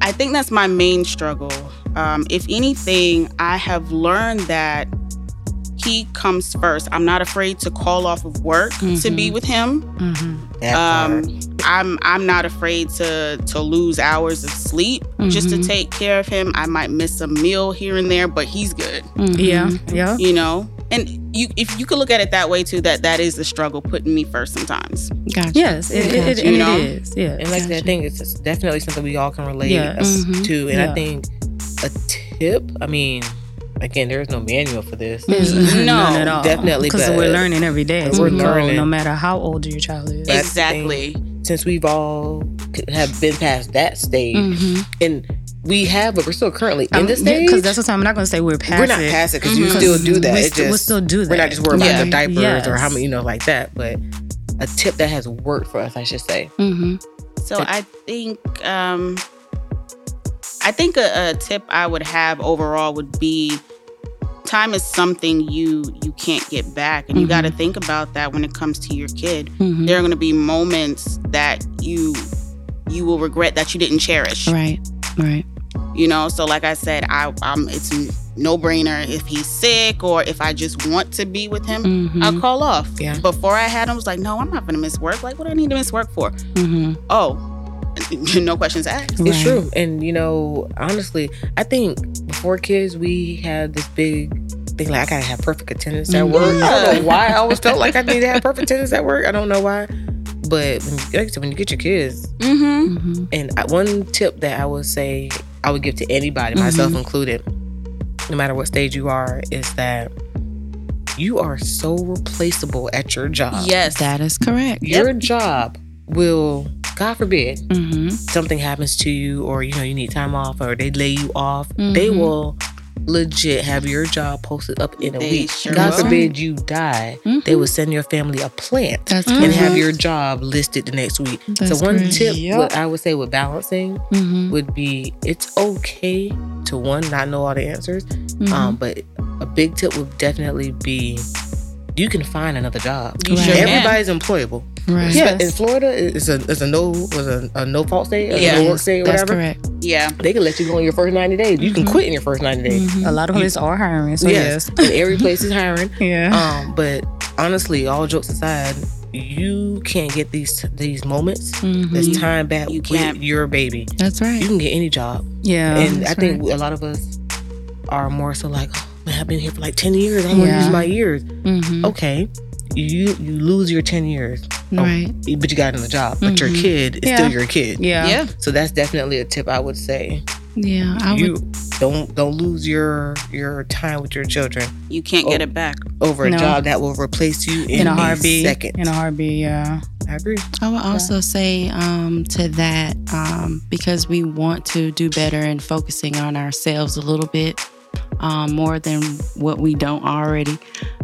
I think that's my main struggle. Um, if anything, I have learned that he comes first. I'm not afraid to call off of work to be Mhm. with him. Mm-hmm. Um, I'm I'm not afraid to to lose hours of sleep just to Mhm. take care of him. I might miss a meal here and there, but he's good. Mm-hmm. Yeah. Yeah. You know. And you, if you could look at it that way too, that that is the struggle, putting me first sometimes. Gotcha. Yes. It, it, it, and You know? it is. Yeah. And like that Gotcha. thing, it's definitely something we all can relate Yeah. us to. And Yeah. I think a tip, I mean, again, there's no manual for this. Mhm. No, None at all. definitely, Because we're learning every day. We're So learning. No matter how old your child is. That's the thing. exactly. Since we've all have been past that stage, Mm-hmm. and we have, but we're still currently in this stage. Because that's what I'm not going to say we're past we're not it. past it because you Mhm. still do that. We st- just, we'll still do that. We're not just worried Yeah. about the diapers Yes. or how many, you know, like that. But a tip that has worked for us, I should say. Mm-hmm. So I think um, I think a, a tip I would have overall would be time is something you you can't get back, and you Mhm. got to think about that when it comes to your kid. Mm-hmm. There are going to be moments that you you will regret that you didn't cherish. Right. Right. You know, so like I said, I um, it's no brainer if he's sick or if I just want to be with him. Mm-hmm. I'll call off. Yeah. Before I had him, I was like, no, I'm not gonna miss work. Like, what do I need to miss work for? mm-hmm. Oh, no questions asked. It's true. And you know, honestly, I think before kids we had this big thing like I gotta have perfect attendance at work. I don't know why I always felt like I need to have perfect attendance at work. I don't know why. But when, like I said, when you get your kids, Mm-hmm. Mm-hmm. and I- one tip that I would say I would give to anybody, myself included, no matter what stage you are, is that you are so replaceable at your job. Yes. That is correct. Your job will, God forbid, Mm-hmm. something happens to you or you know you need time off or they lay you off they Mhm. will legit have your job posted up in a They week sure god will. forbid you die they will send your family a plant That's and correct. have your job listed the next week That's so one correct. tip Yep. what i would say with balancing Mm-hmm. would be it's okay to one not know all the answers Mm-hmm. um but a big tip would definitely be you can find another job You Right. sure can. everybody's employable right. Yeah. Yes. in Florida, it's a it's a no was a, a no fault state, a Yeah. no work state, That's whatever. correct. Yeah. They can let you go in your first ninety days. You can Mhm. quit in your first ninety days. Mhm. A lot of places are hiring. So yes, yes. and every place is hiring. Yeah. Um, but honestly, all jokes aside, you can't get these these moments. Mhm. This time back You can't. your baby. That's right. You can get any job, yeah. and I that's think a lot of us are more so like, oh, man, I've been here for like ten years. I'm gonna Yeah. use my years. mm-hmm. Okay, you you lose your ten years, oh, Right. but you got another job. But your Mhm. kid is Yeah. still your kid. yeah. Yeah. So that's definitely a tip I would say. Yeah. I would. you don't don't lose your your time with your children You can't get Oh. it back. over a job that will replace you in, In a heartbeat. second. In a heartbeat. Yeah. I agree. I would also say um, to that um, because we want to do better in focusing on ourselves a little bit um, more than what we don't already.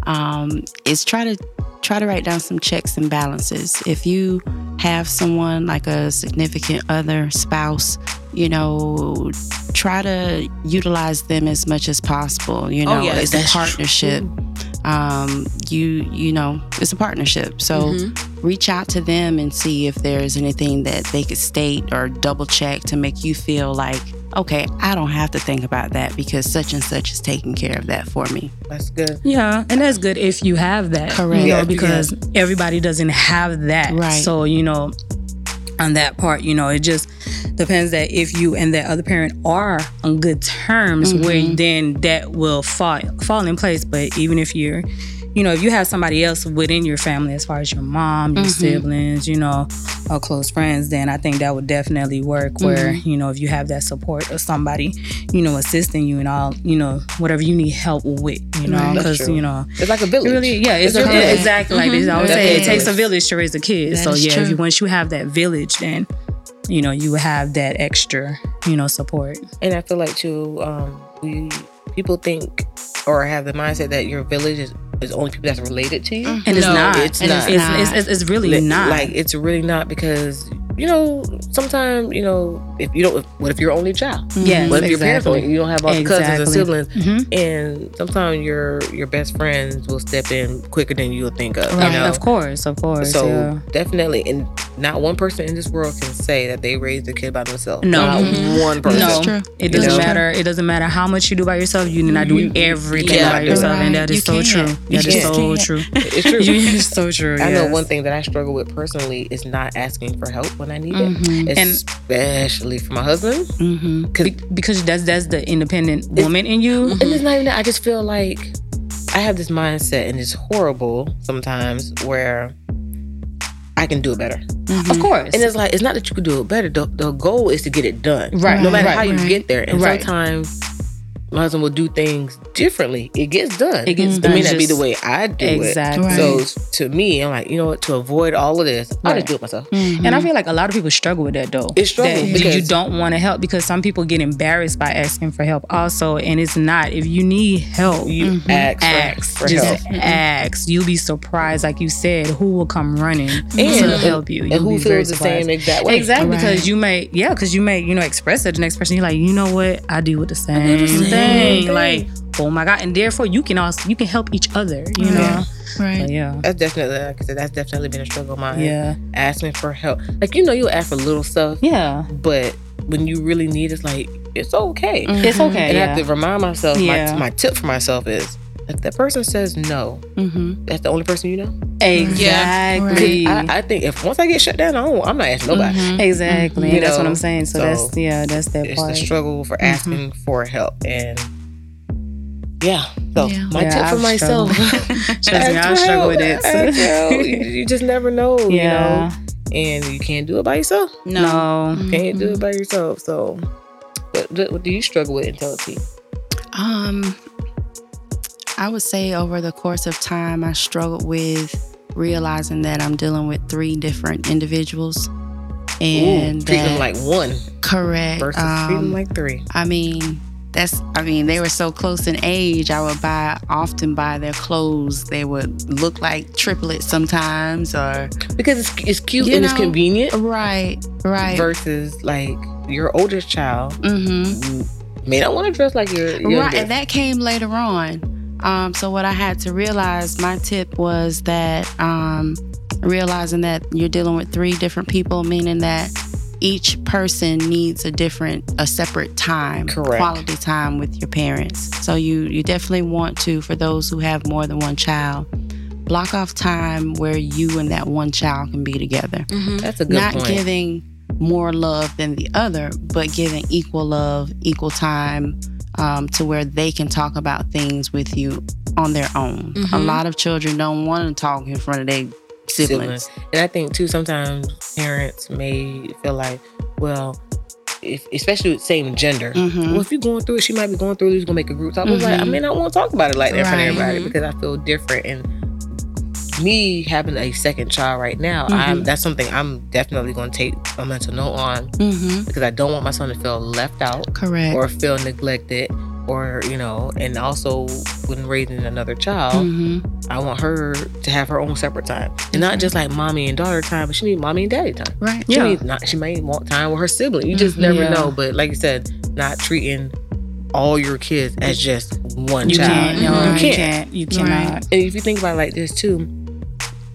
Um, is try to try to write down some checks and balances. If you have someone like a significant other, spouse, you know, try to utilize them as much as possible. You Oh, know, yes, it's a partnership. Um, you you know, it's a partnership. So Mhm. reach out to them and see if there's anything that they could state or double check to make you feel like, okay, I don't have to think about that because such and such is taking care of that for me. That's good. Yeah, and that's good if you have that. Correct. You know, Yeah, because everybody doesn't have that. Right. So, you know, on that part, you know, it just depends that if you and that other parent are on good terms, where Mhm. then that will fall fall in place. But even if you're you know, if you have somebody else within your family, as far as your mom, your Mhm. siblings, you know, or close friends, then I think that would definitely work. Where you know, if you have that support of somebody, you know, assisting you and all, you know, whatever you need help with, you know, because true. you know, It's like a village. really, yeah, it's, It's a yeah, village. exactly like Mhm. this. I always say it takes a village to raise a kid. That so is yeah, if you, once you have that village, then you know you have that extra, you know, support. And I feel like too, um, we people think or have the mindset that your village is is only people that's related to you. Mm-hmm. And it's No, not. it's And not. It's, it's, it's, it's really Li- not. Like it's really not because you know sometimes you know if you don't. If, what if you're only child? Yeah, What if your parents exactly. only, you don't have all the cousins and Exactly. siblings? Mhm. And sometimes your your best friends will step in quicker than you'll think of. Right, You know? Of course, of course. So yeah. definitely, and not one person in this world can say that they raised a kid by themselves. No. not Mhm. one person. No, it doesn't know? matter. It doesn't matter how much you do by yourself. You not doing You- everything yeah, by do it. yourself, and that is You so can't. true. You That is just so true. It's true. it's so true. I know one thing that I struggle with personally is not asking for help when I need it, And- especially for my husband. Mm-hmm. Be- because that's that's the independent woman in you. And it's not even that. I just feel like I have this mindset, and it's horrible sometimes where I can do it better. Of course. And it's like it's not that you can do it better. The, the goal is to get it done. Right, No matter right, how you right. get there. And Right. sometimes my husband will do things differently. It gets done. It gets It done may not be the way I do exactly. it. Right. So to me, I'm like, you know what? To avoid all of this, I'll just do it myself. Mm-hmm. And I feel like a lot of people struggle with that though. It's struggle That because- you don't want to help because some people get embarrassed by asking for help also. And it's not. If you need help, You mm-hmm. ask, for, ask. for just help. Mm-hmm. ask. You'll be surprised, like you said, who will come running And, to help you. and You'll who be feels the surprised. same exact way. Exactly, Right. because you may, yeah, because you may, you know, express it to the next person. You're like, you know what, I deal with the same, do the same thing. thing. Like, oh my god, and therefore you can also you can help each other. You know, Right. So, yeah, That's definitely, like I said, that's definitely been a struggle of mine. yeah, Asking for help. Like, you know, you ask for little stuff, yeah. but when you really need it, it's like, it's okay. It's okay. And I have to remind myself, Yeah. my, my tip for myself is if that person says no, Mm-hmm. that's the only person you know. Exactly. I, I think if once I get shut down, I don't, I'm not asking nobody. Mm-hmm. exactly. You And that's what I'm saying. So, so that's yeah, that's that It's part. the struggle for mm-hmm. asking for help. And yeah, so Yeah. my Yeah, tip for I've myself. Trust me, I for struggle with it. Ask for help. you, you just never know, yeah. you know. And you can't do it by yourself. No. You Can't do it mm-hmm. by yourself. So, what, what, what do you struggle with in T? Um, I would say over the course of time, I struggled with realizing that I'm dealing with three different individuals, and Ooh, treat them like one correct. versus treat them Um, like three. I mean, that's. I mean, they were so close in age. I would buy often buy their clothes. They would look like triplets sometimes, or Because it's, it's cute and it's convenient right, right. versus like your oldest child mm-hmm. may not want to dress like your youngest. Right, and that came later on. Um, so what I had to realize, my tip was that um, realizing that you're dealing with three different people, meaning that each person needs a different, a separate time, Correct. quality time with your parents. So you you definitely want to, for those who have more than one child, block off time where you and that one child can be together That's a good point. not point. giving more love than the other, but giving equal love, equal time um, to where they can talk about things with you on their own. A Mhm. lot of children don't want to talk in front of their siblings. And I think too, sometimes parents may feel like, well, if, especially with same gender. Mhm. Well, if you're going through it, she might be going through it. She's gonna make a group talk. I was like, I may not want to talk about it like that in front of Right. everybody because I feel different. And me having a second child right now, I'm Mhm. that's something I'm definitely gonna take a mental note on Mm-hmm. because I don't want my son to feel left out Correct. or feel neglected. Or you know, and also when raising another child, hmm I want her to have her own separate time, and not just like mommy and daughter time, but she needs mommy and daddy time. Right. She Yeah. needs not. She may want time with her sibling. You just Mhm. never Yeah. know. But like you said, not treating all your kids as just one You child. can't. No, you you can't. can't. You cannot. And if you think about it like this too,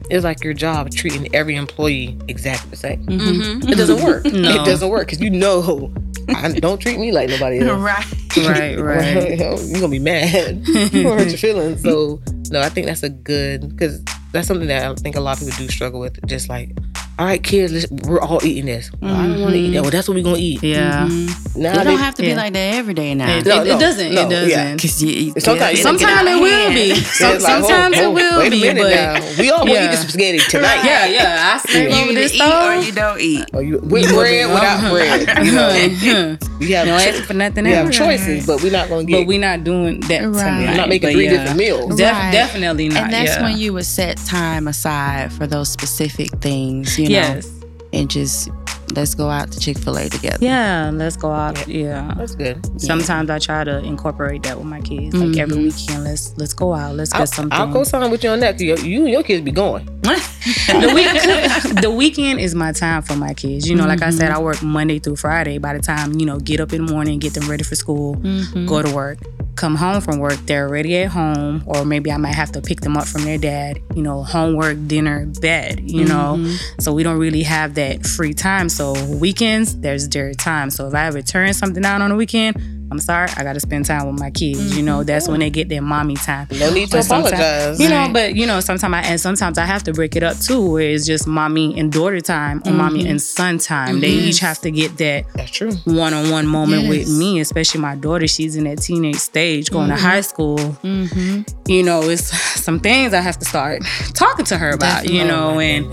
it's like your job treating every employee exactly the same. hmm Mm-hmm. It doesn't work. No. It doesn't work because you know, I, don't treat me like nobody else. Right. Right. Right. You're gonna be mad. you gonna hurt your feelings. So no, I think that's a good because that's something that I think a lot of people do struggle with. Just like, all right, kids, let's, we're all eating this. Well, I don't want to eat that. Well, that's what we're gonna eat. Yeah. Mhm. Now It don't have to be like that every day now. It, No, it, no, doesn't. no, it doesn't. yeah. Cause you, Sometimes it'll you get Sometimes out it will be. Yeah, Some, it's like, oh, sometimes oh, it will wait a minute but now. We all gonna Yeah. eat this spaghetti tonight. yeah, yeah. I stay You either this eat or you don't eat. Or you, with bread, without bread. You know, we have, no cho- for nothing we have choices, but we're not gonna get. But we're not doing that. Tonight. we're not making three different meals. Definitely not. And that's when you would set time aside for those specific things, you know, Yes. and just let's go out to Chick Fil A together. Yeah, let's go out. Yeah, That's good. sometimes I try to incorporate that with my kids. Like every Mhm. weekend, let's let's go out. Let's get I'll, something. I'll go sign with you on that. 'cause You, you and your kids be going. the week, the weekend is my time for my kids. You know, like I said, Mm-hmm. I work Monday through Friday. By the time you know, get up in the morning, get them ready for school, Mhm. go to work, come home from work, they're already at home, or maybe I might have to pick them up from their dad. You know, homework, dinner, bed. You know, Mhm. so we don't really have that free time. So weekends, there's their time. So if I ever turn something out on the weekend. I'm sorry, I gotta spend time with my kids. You know, that's when they get their mommy time. No need to apologize. You know, Right. but you know, sometimes I and sometimes I have to break it up too, where it's just mommy and daughter time or mommy mm-hmm. and son time. They each mm-hmm. have to get that That's true. one on one moment with me, especially my daughter. She's in that teenage stage, going to high mm-hmm. school. Mhm. You know, it's some things I have to start talking to her about. You know, and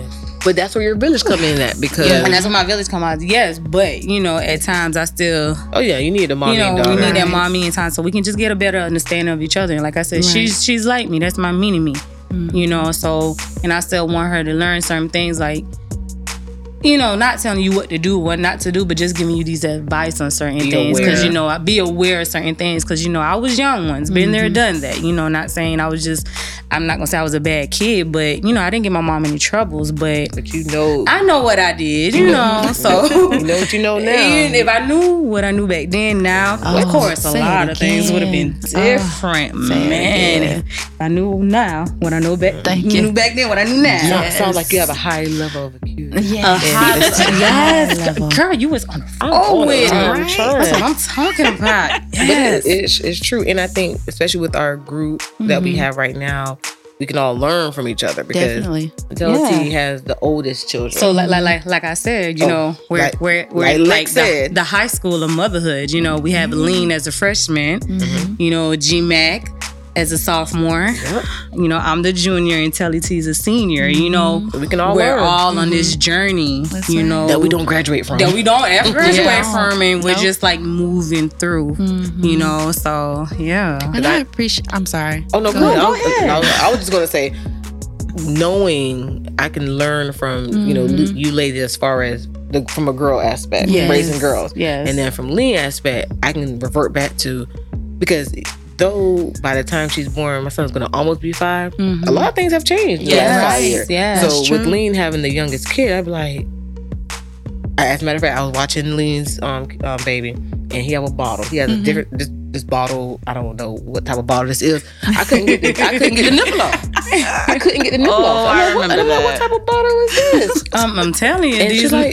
But that's where your village come in at because yeah. and that's where my village come out. Yes, but you know, at times I still oh yeah, you need a mommy you know, and we daughter. need that mommy in time so we can just get a better understanding of each other. And like I said, Right. she's she's like me. That's my mini me. Mm-hmm. You know, so and I still want her to learn certain things like you know, not telling you what to do, what not to do, but just giving you these advice on certain Be things. Because you know, I be aware of certain things. Because you know, I was young once, been Mm-hmm. there, done that. You know, not saying I was just. I'm not gonna say I was a bad kid, but you know, I didn't get my mom any troubles. But but you know, I know what I did. You know, so you know what you know now. and if I knew what I knew back then, now of Oh, course a lot of things would have been again. Oh, different, man. If I knew now what I know back, Thank you. knew back then what I knew now. Sound- sounds like you have a high level of acuity. Yeah. High- yes, girl, you was on the I'm phone on with it. it. I'm That's what I'm talking about. Yes. it, it's, it's true. And I think, especially with our group that we mm-hmm. have right now, we can all learn from each other because Definitely. Delty has the oldest children. So like like like like I said, you Oh, know, we're like- we're we're like like, the, said. the high school of motherhood. You know, we have Lean mm-hmm. as a freshman, mm-hmm. you know, G Mac as a sophomore. Yep. You know, I'm the junior and Telly T's a senior. You know, mm-hmm. we can all we're learn all on this mm-hmm. journey. That's you right. know, that we don't graduate from. that we don't ever graduate Yeah. from, and we're Nope. just like moving through. Mm-hmm. You know, so yeah. And I appreciate. I'm sorry. Oh no, Go go ahead. ahead. I, Go was, ahead. I was- I was just gonna say, knowing I can learn from you know Mm-hmm. you ladies as far as the from a girl aspect, Yes. raising girls, Yes. and then from Lean aspect, I can revert back to because though by the time she's born, my son's gonna almost be 5 A lot of things have changed. Yes. Yes. So That's with true. Lean having the youngest kid, I'd be like, as a matter of fact, I was watching Lean's um, um baby, and he have a bottle. He has Mm-hmm. a different this, this bottle. I don't know what type of bottle this is. I couldn't get the, I couldn't get the nipple off. I couldn't get the nipple Oh, off. I'm I like, what- remember I'm like, what type of bottle is this? Um, I'm telling you, and she's like,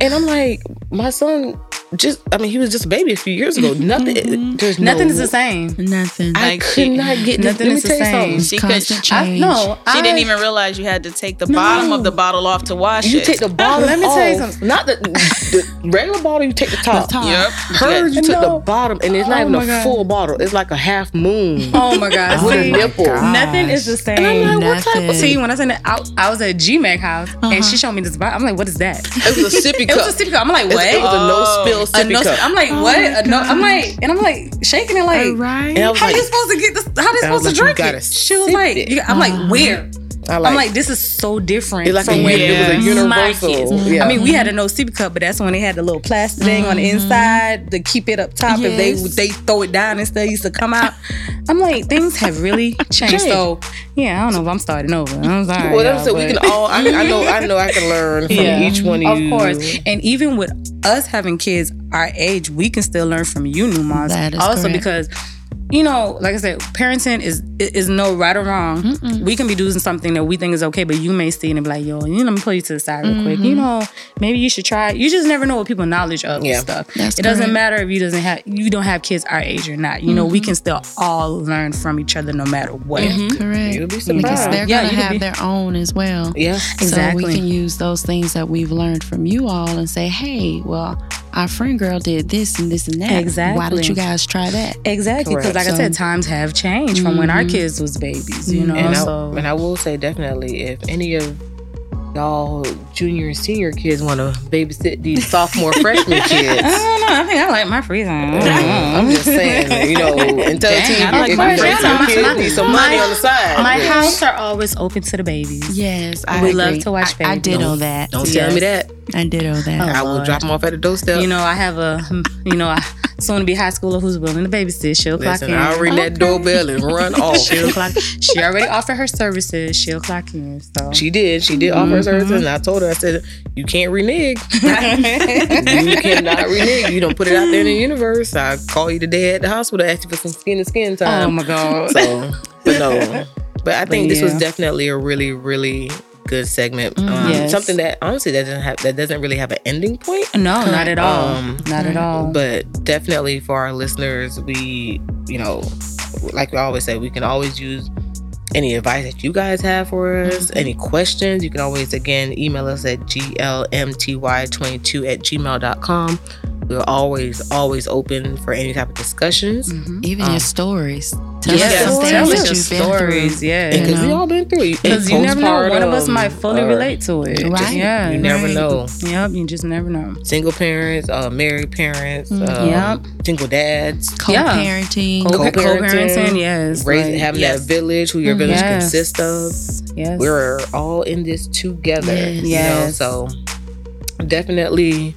and I'm like, my son just. I mean, he was just a baby a few years ago. Mm-hmm. Nothing. Mm-hmm. There's nothing no, is the same. Nothing. I Like, could she- not get this. nothing Let me is the tell you same. something. She could. Constant She I, change. no, I didn't even realize you had to take the bottom of the bottle off to wash You it. take the bottom. Let me tell you something. Not the, the regular bottle. You take the top. top. Yep. Hers, you took No. the bottom, and it's not Oh even a God. full bottle. It's like a half moon. Oh my god! with a see, nipple. nothing is the same. And I'm like, what type of See, when I said that, I, I was at GMAC house and uh-huh. she showed me this bottle. I'm like, what is that? It was a sippy cup. It was a sippy cup. I'm like, what? It was a no spill A sippy no- cup. I'm like, Oh what? my no, I'm like, and I'm like shaking it like, right. and I was how like, you supposed to get this? How they supposed to like, you drink it? She was sip like, it. I'm like, uh-huh. where? I like, I'm like, this is so different. it's like from a, where it was a my universal. kids- Yeah. I mean, we had a no sippy cup, but that's when they had the little plastic thing on the mm-hmm. inside to keep it up top. If they they throw it down and stuff used to come out. I'm like, things have really changed. Changed. So yeah, I don't know if I'm starting over. I'm sorry. well, y'all, that's so we can all. I, I know. I know. I can learn from Yeah. each one of Of you. Of course. And even with us having kids our age, we can still learn from you, new moms. That is also correct. because you know, like I said, parenting is is no right or wrong. We can be doing something that we think is okay, but you may see it and be like, yo, you know, let me pull you to the side real quick. You mm-hmm. know, maybe you should try. it. You just never know what people knowledge of Yeah. and stuff. That's it doesn't matter if you doesn't have you don't have kids our age or not. You know, we mm-hmm. can still all learn from each other no matter what. Correct. You'll be surprised. Because surprised. they're Yeah, gonna have be- their own as well. Yeah. Exactly. So we can use those things that we've learned from you all and say, hey, well, our friend girl did this and this and that. Exactly. Why Exactly. don't you guys try that? Exactly, because Correct. like I said, times have changed from when our mm-hmm. kids was babies. You mm-hmm. know, And I, and I will say definitely if any of y'all junior and senior kids want to babysit these sophomore freshman kids. I kids. don't know. I think I like my free time. I don't know. I'm just mm-hmm. saying, you know, until Dang, teen, I like if my you bring free some time. kids need some money My- on the side. My But house are always open to the babies. Yes, I We love to watch I, I babies. all that. Don't tell me that. I did all that. Oh, I will Lord. drop them off at the doorstep. You know, I have a, you know, a soon to be high schooler who's willing to babysit. She'll clock Listen, in. I'll ring that doorbell and run off. She'll clock. She already offered her services. She'll clock in. So She did. She did offer her services, and mm-hmm. I told her, I said, "You can't renege. you cannot renege. You don't put it out there in the universe. I call you today at the hospital, ask you for some skin to skin time. oh my god. so, but no. But I think this was definitely a really, really good segment. Um, Yes. Something that honestly that doesn't have that doesn't really have an ending point. No, not at all. Um, not at all. But definitely for our listeners, we, you know, like we always say, we can always use any advice that you guys have for us, Mm-hmm. any questions, you can always again email us at glmty22 at gmail.com. We're always, always open for any type of discussions. Mhm. Even Um, your stories. Tell Yes, us some stories. things Tell that us you've been stories. through. Yeah. Because know? we all been through it. Because you never know. One of us might fully or relate to it. Right. Yeah. You never right. know. Yep. You just never know. Single parents, uh, married parents, um, Yep. single dads, Co-parenting. Co- Co-parenting, co-parenting. Yes. raising, like- having yes. that village, who your village Yes. consists of. Yes. We're all in this together. Yes. You know, Yes. so definitely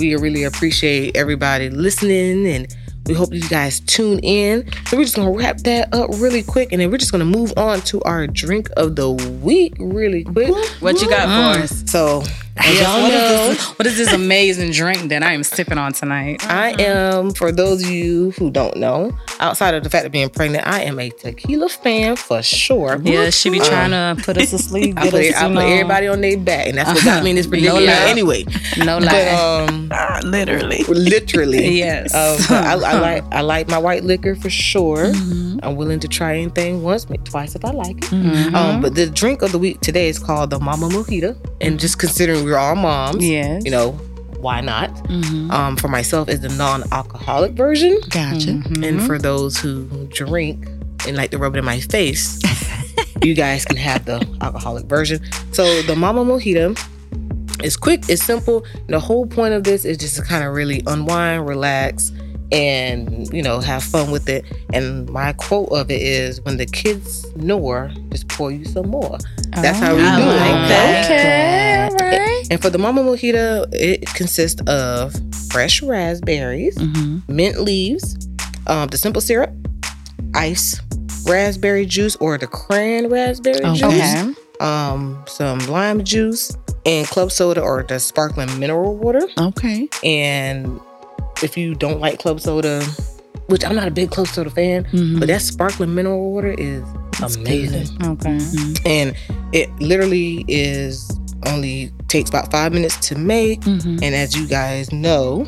we really appreciate everybody listening and we hope you guys tune in. So we're just gonna wrap that up really quick and then we're just gonna move on to our drink of the week really quick. What you got Mm. for us? So as Yes, y'all what, know, is this, what is this amazing drink that I am sipping on tonight? I am, for those of you who don't know, outside of the fact of being pregnant, I am a tequila fan for sure. Yeah, she be trying to put us to sleep. I Get put, us, I put everybody on their back, and that's what got me in this No predicament lie. anyway. No But lie. um, Literally. literally, yes. um, I, I like I like my white liquor for sure. Mm-hmm. I'm willing to try anything once, maybe twice if I like it. Mhm. Um, but the drink of the week today is called the Mama Mojito, and just considering we're all moms, yes. you know, why not? Mm-hmm. Um, for myself, is the non-alcoholic version. Gotcha. Mhm. And for those who drink and like to rub it in my face, you guys can have the alcoholic version. So the Mama Mojito is quick, it's simple. The whole point of this is just to kind of really unwind, relax, and you know have fun with it. And my quote of it is, "When the kids snore, just pour you some more." That's how we I do like it. that. Okay. All right. And for the Mama Mojito, it consists of fresh raspberries, Mm-hmm. mint leaves, um, the simple syrup, ice, raspberry juice or the cran raspberry Okay. juice, um, some lime juice, and club soda or the sparkling mineral water. Okay. And if you don't like club soda, which I'm not a big club soda fan, Mhm. but that sparkling mineral water is amazing. Okay. And it literally is only takes about five minutes to make. Mhm. And as you guys know,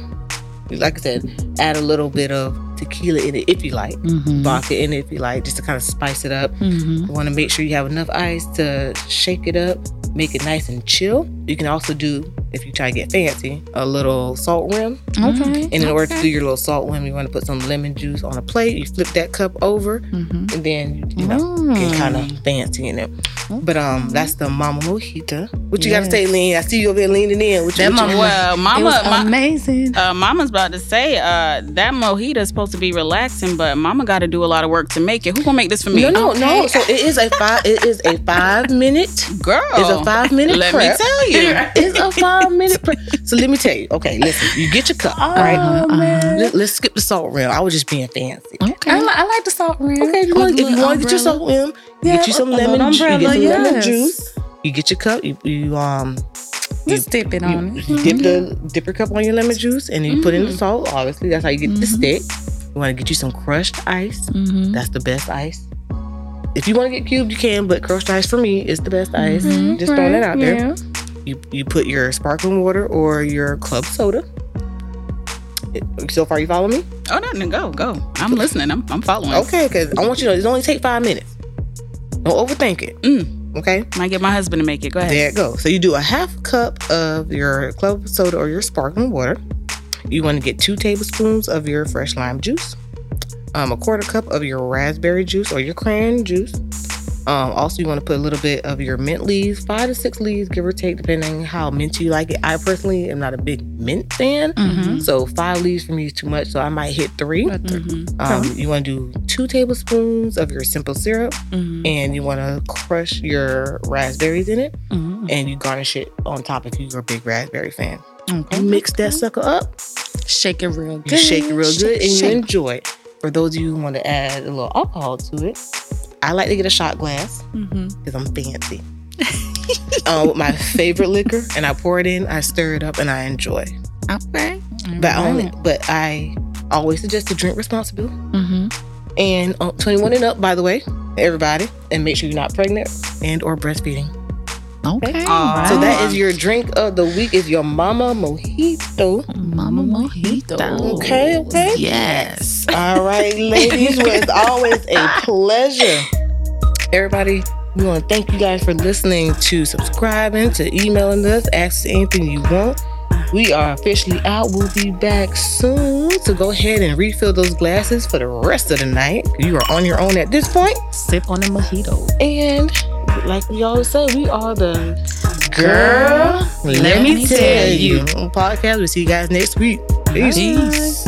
like I said, add a little bit of tequila in it if you like, Mhm. vodka in it if you like, just to kind of spice it up. Mhm. You want to make sure you have enough ice to shake it up, make it nice and chill. You can also do, if you try to get fancy, a little salt rim. Okay. And in order to do your little salt rim, you want to put some lemon juice on a plate. You flip that cup over, Mhm. and then you, you know get kind of fancy in it. But um, that's the Mama Mojita. What you got to say, Lean? I see you over there leaning in. What you, That what you- mama- Well, It mama, was ma- amazing. uh, Mama's about to say uh, that mojito is supposed to be relaxing, but Mama got to do a lot of work to make it. Who gonna make this for me? No, no, no. So it is a five. It is a five minute. girl. It's a five minute. Let prep. me tell you. It's a five minute. Prep. So let me tell you. Okay, listen. You get your cup, Oh right? man. Let, us skip the salt rim. I was just being fancy. Okay. I, li- I like the salt rim. Okay, if you want, if you want to get your salt rim, you Yeah, get you some a little lemon. ju- You get umbrella, some lemon yes. juice. You get your cup. You, you um Just dip it on you, it. you dip the dip your cup on your lemon juice and you put in Mm-hmm. the salt. Obviously, that's how you get the stick. You want to get you some crushed ice. Mhm. That's the best ice. If you want to get cubed, you can, but crushed ice for me is the best ice. Mhm, Just throwing that right, out there. yeah. You you put your sparkling water or your club soda. So far, you follow me? Oh, no, no, go, go. I'm listening. I'm, I'm following. Okay, because I want you to know it only take five minutes. Don't overthink it. Mm, Okay, might get my husband to make it. Go ahead. there it goes. So you do a half cup of your club soda or your sparkling water. You want to get two tablespoons of your fresh lime juice, um, a quarter cup of your raspberry juice or your cran juice, Um, also, you want to put a little bit of your mint leaves, five to six leaves, give or take, depending how minty you like it. I personally am not a big mint fan, Mm-hmm. so five leaves for me is too much. So I might hit 3 Mhm. Um, you want to do two tablespoons of your simple syrup, Mhm. and you want to crush your raspberries in it, Mm-hmm. and you garnish it on top if you're a big raspberry fan. Okay. You mix that sucker up, Shake it real you good. shake it real Shake, good, and you enjoy it. For those of you who want to add a little alcohol to it, I like to get a shot glass because I'm fancy. um, with my favorite liquor, and I pour it in, I stir it up, and I enjoy. Okay. But All only, but I always suggest to drink responsibly Mm-hmm. and uh, 21 and up, by the way, everybody, and make sure you're not pregnant and or breastfeeding. Okay. Aw. Uh, so that is your drink of the week. Is your mama mojito? Mama Mojito. Okay, okay. Yes. All right, ladies. Well, it's always a pleasure. Everybody, we want to thank you guys for listening, to subscribing, to emailing us, ask anything you want. We are officially out. We'll be back soon. So go ahead and refill those glasses for the rest of the night. You are on your own at this point. Sip on a mojito. And like we always say, we are the girl. Let, Let me me tell tell you you. podcast. We'll see you guys next week. Peace. Peace.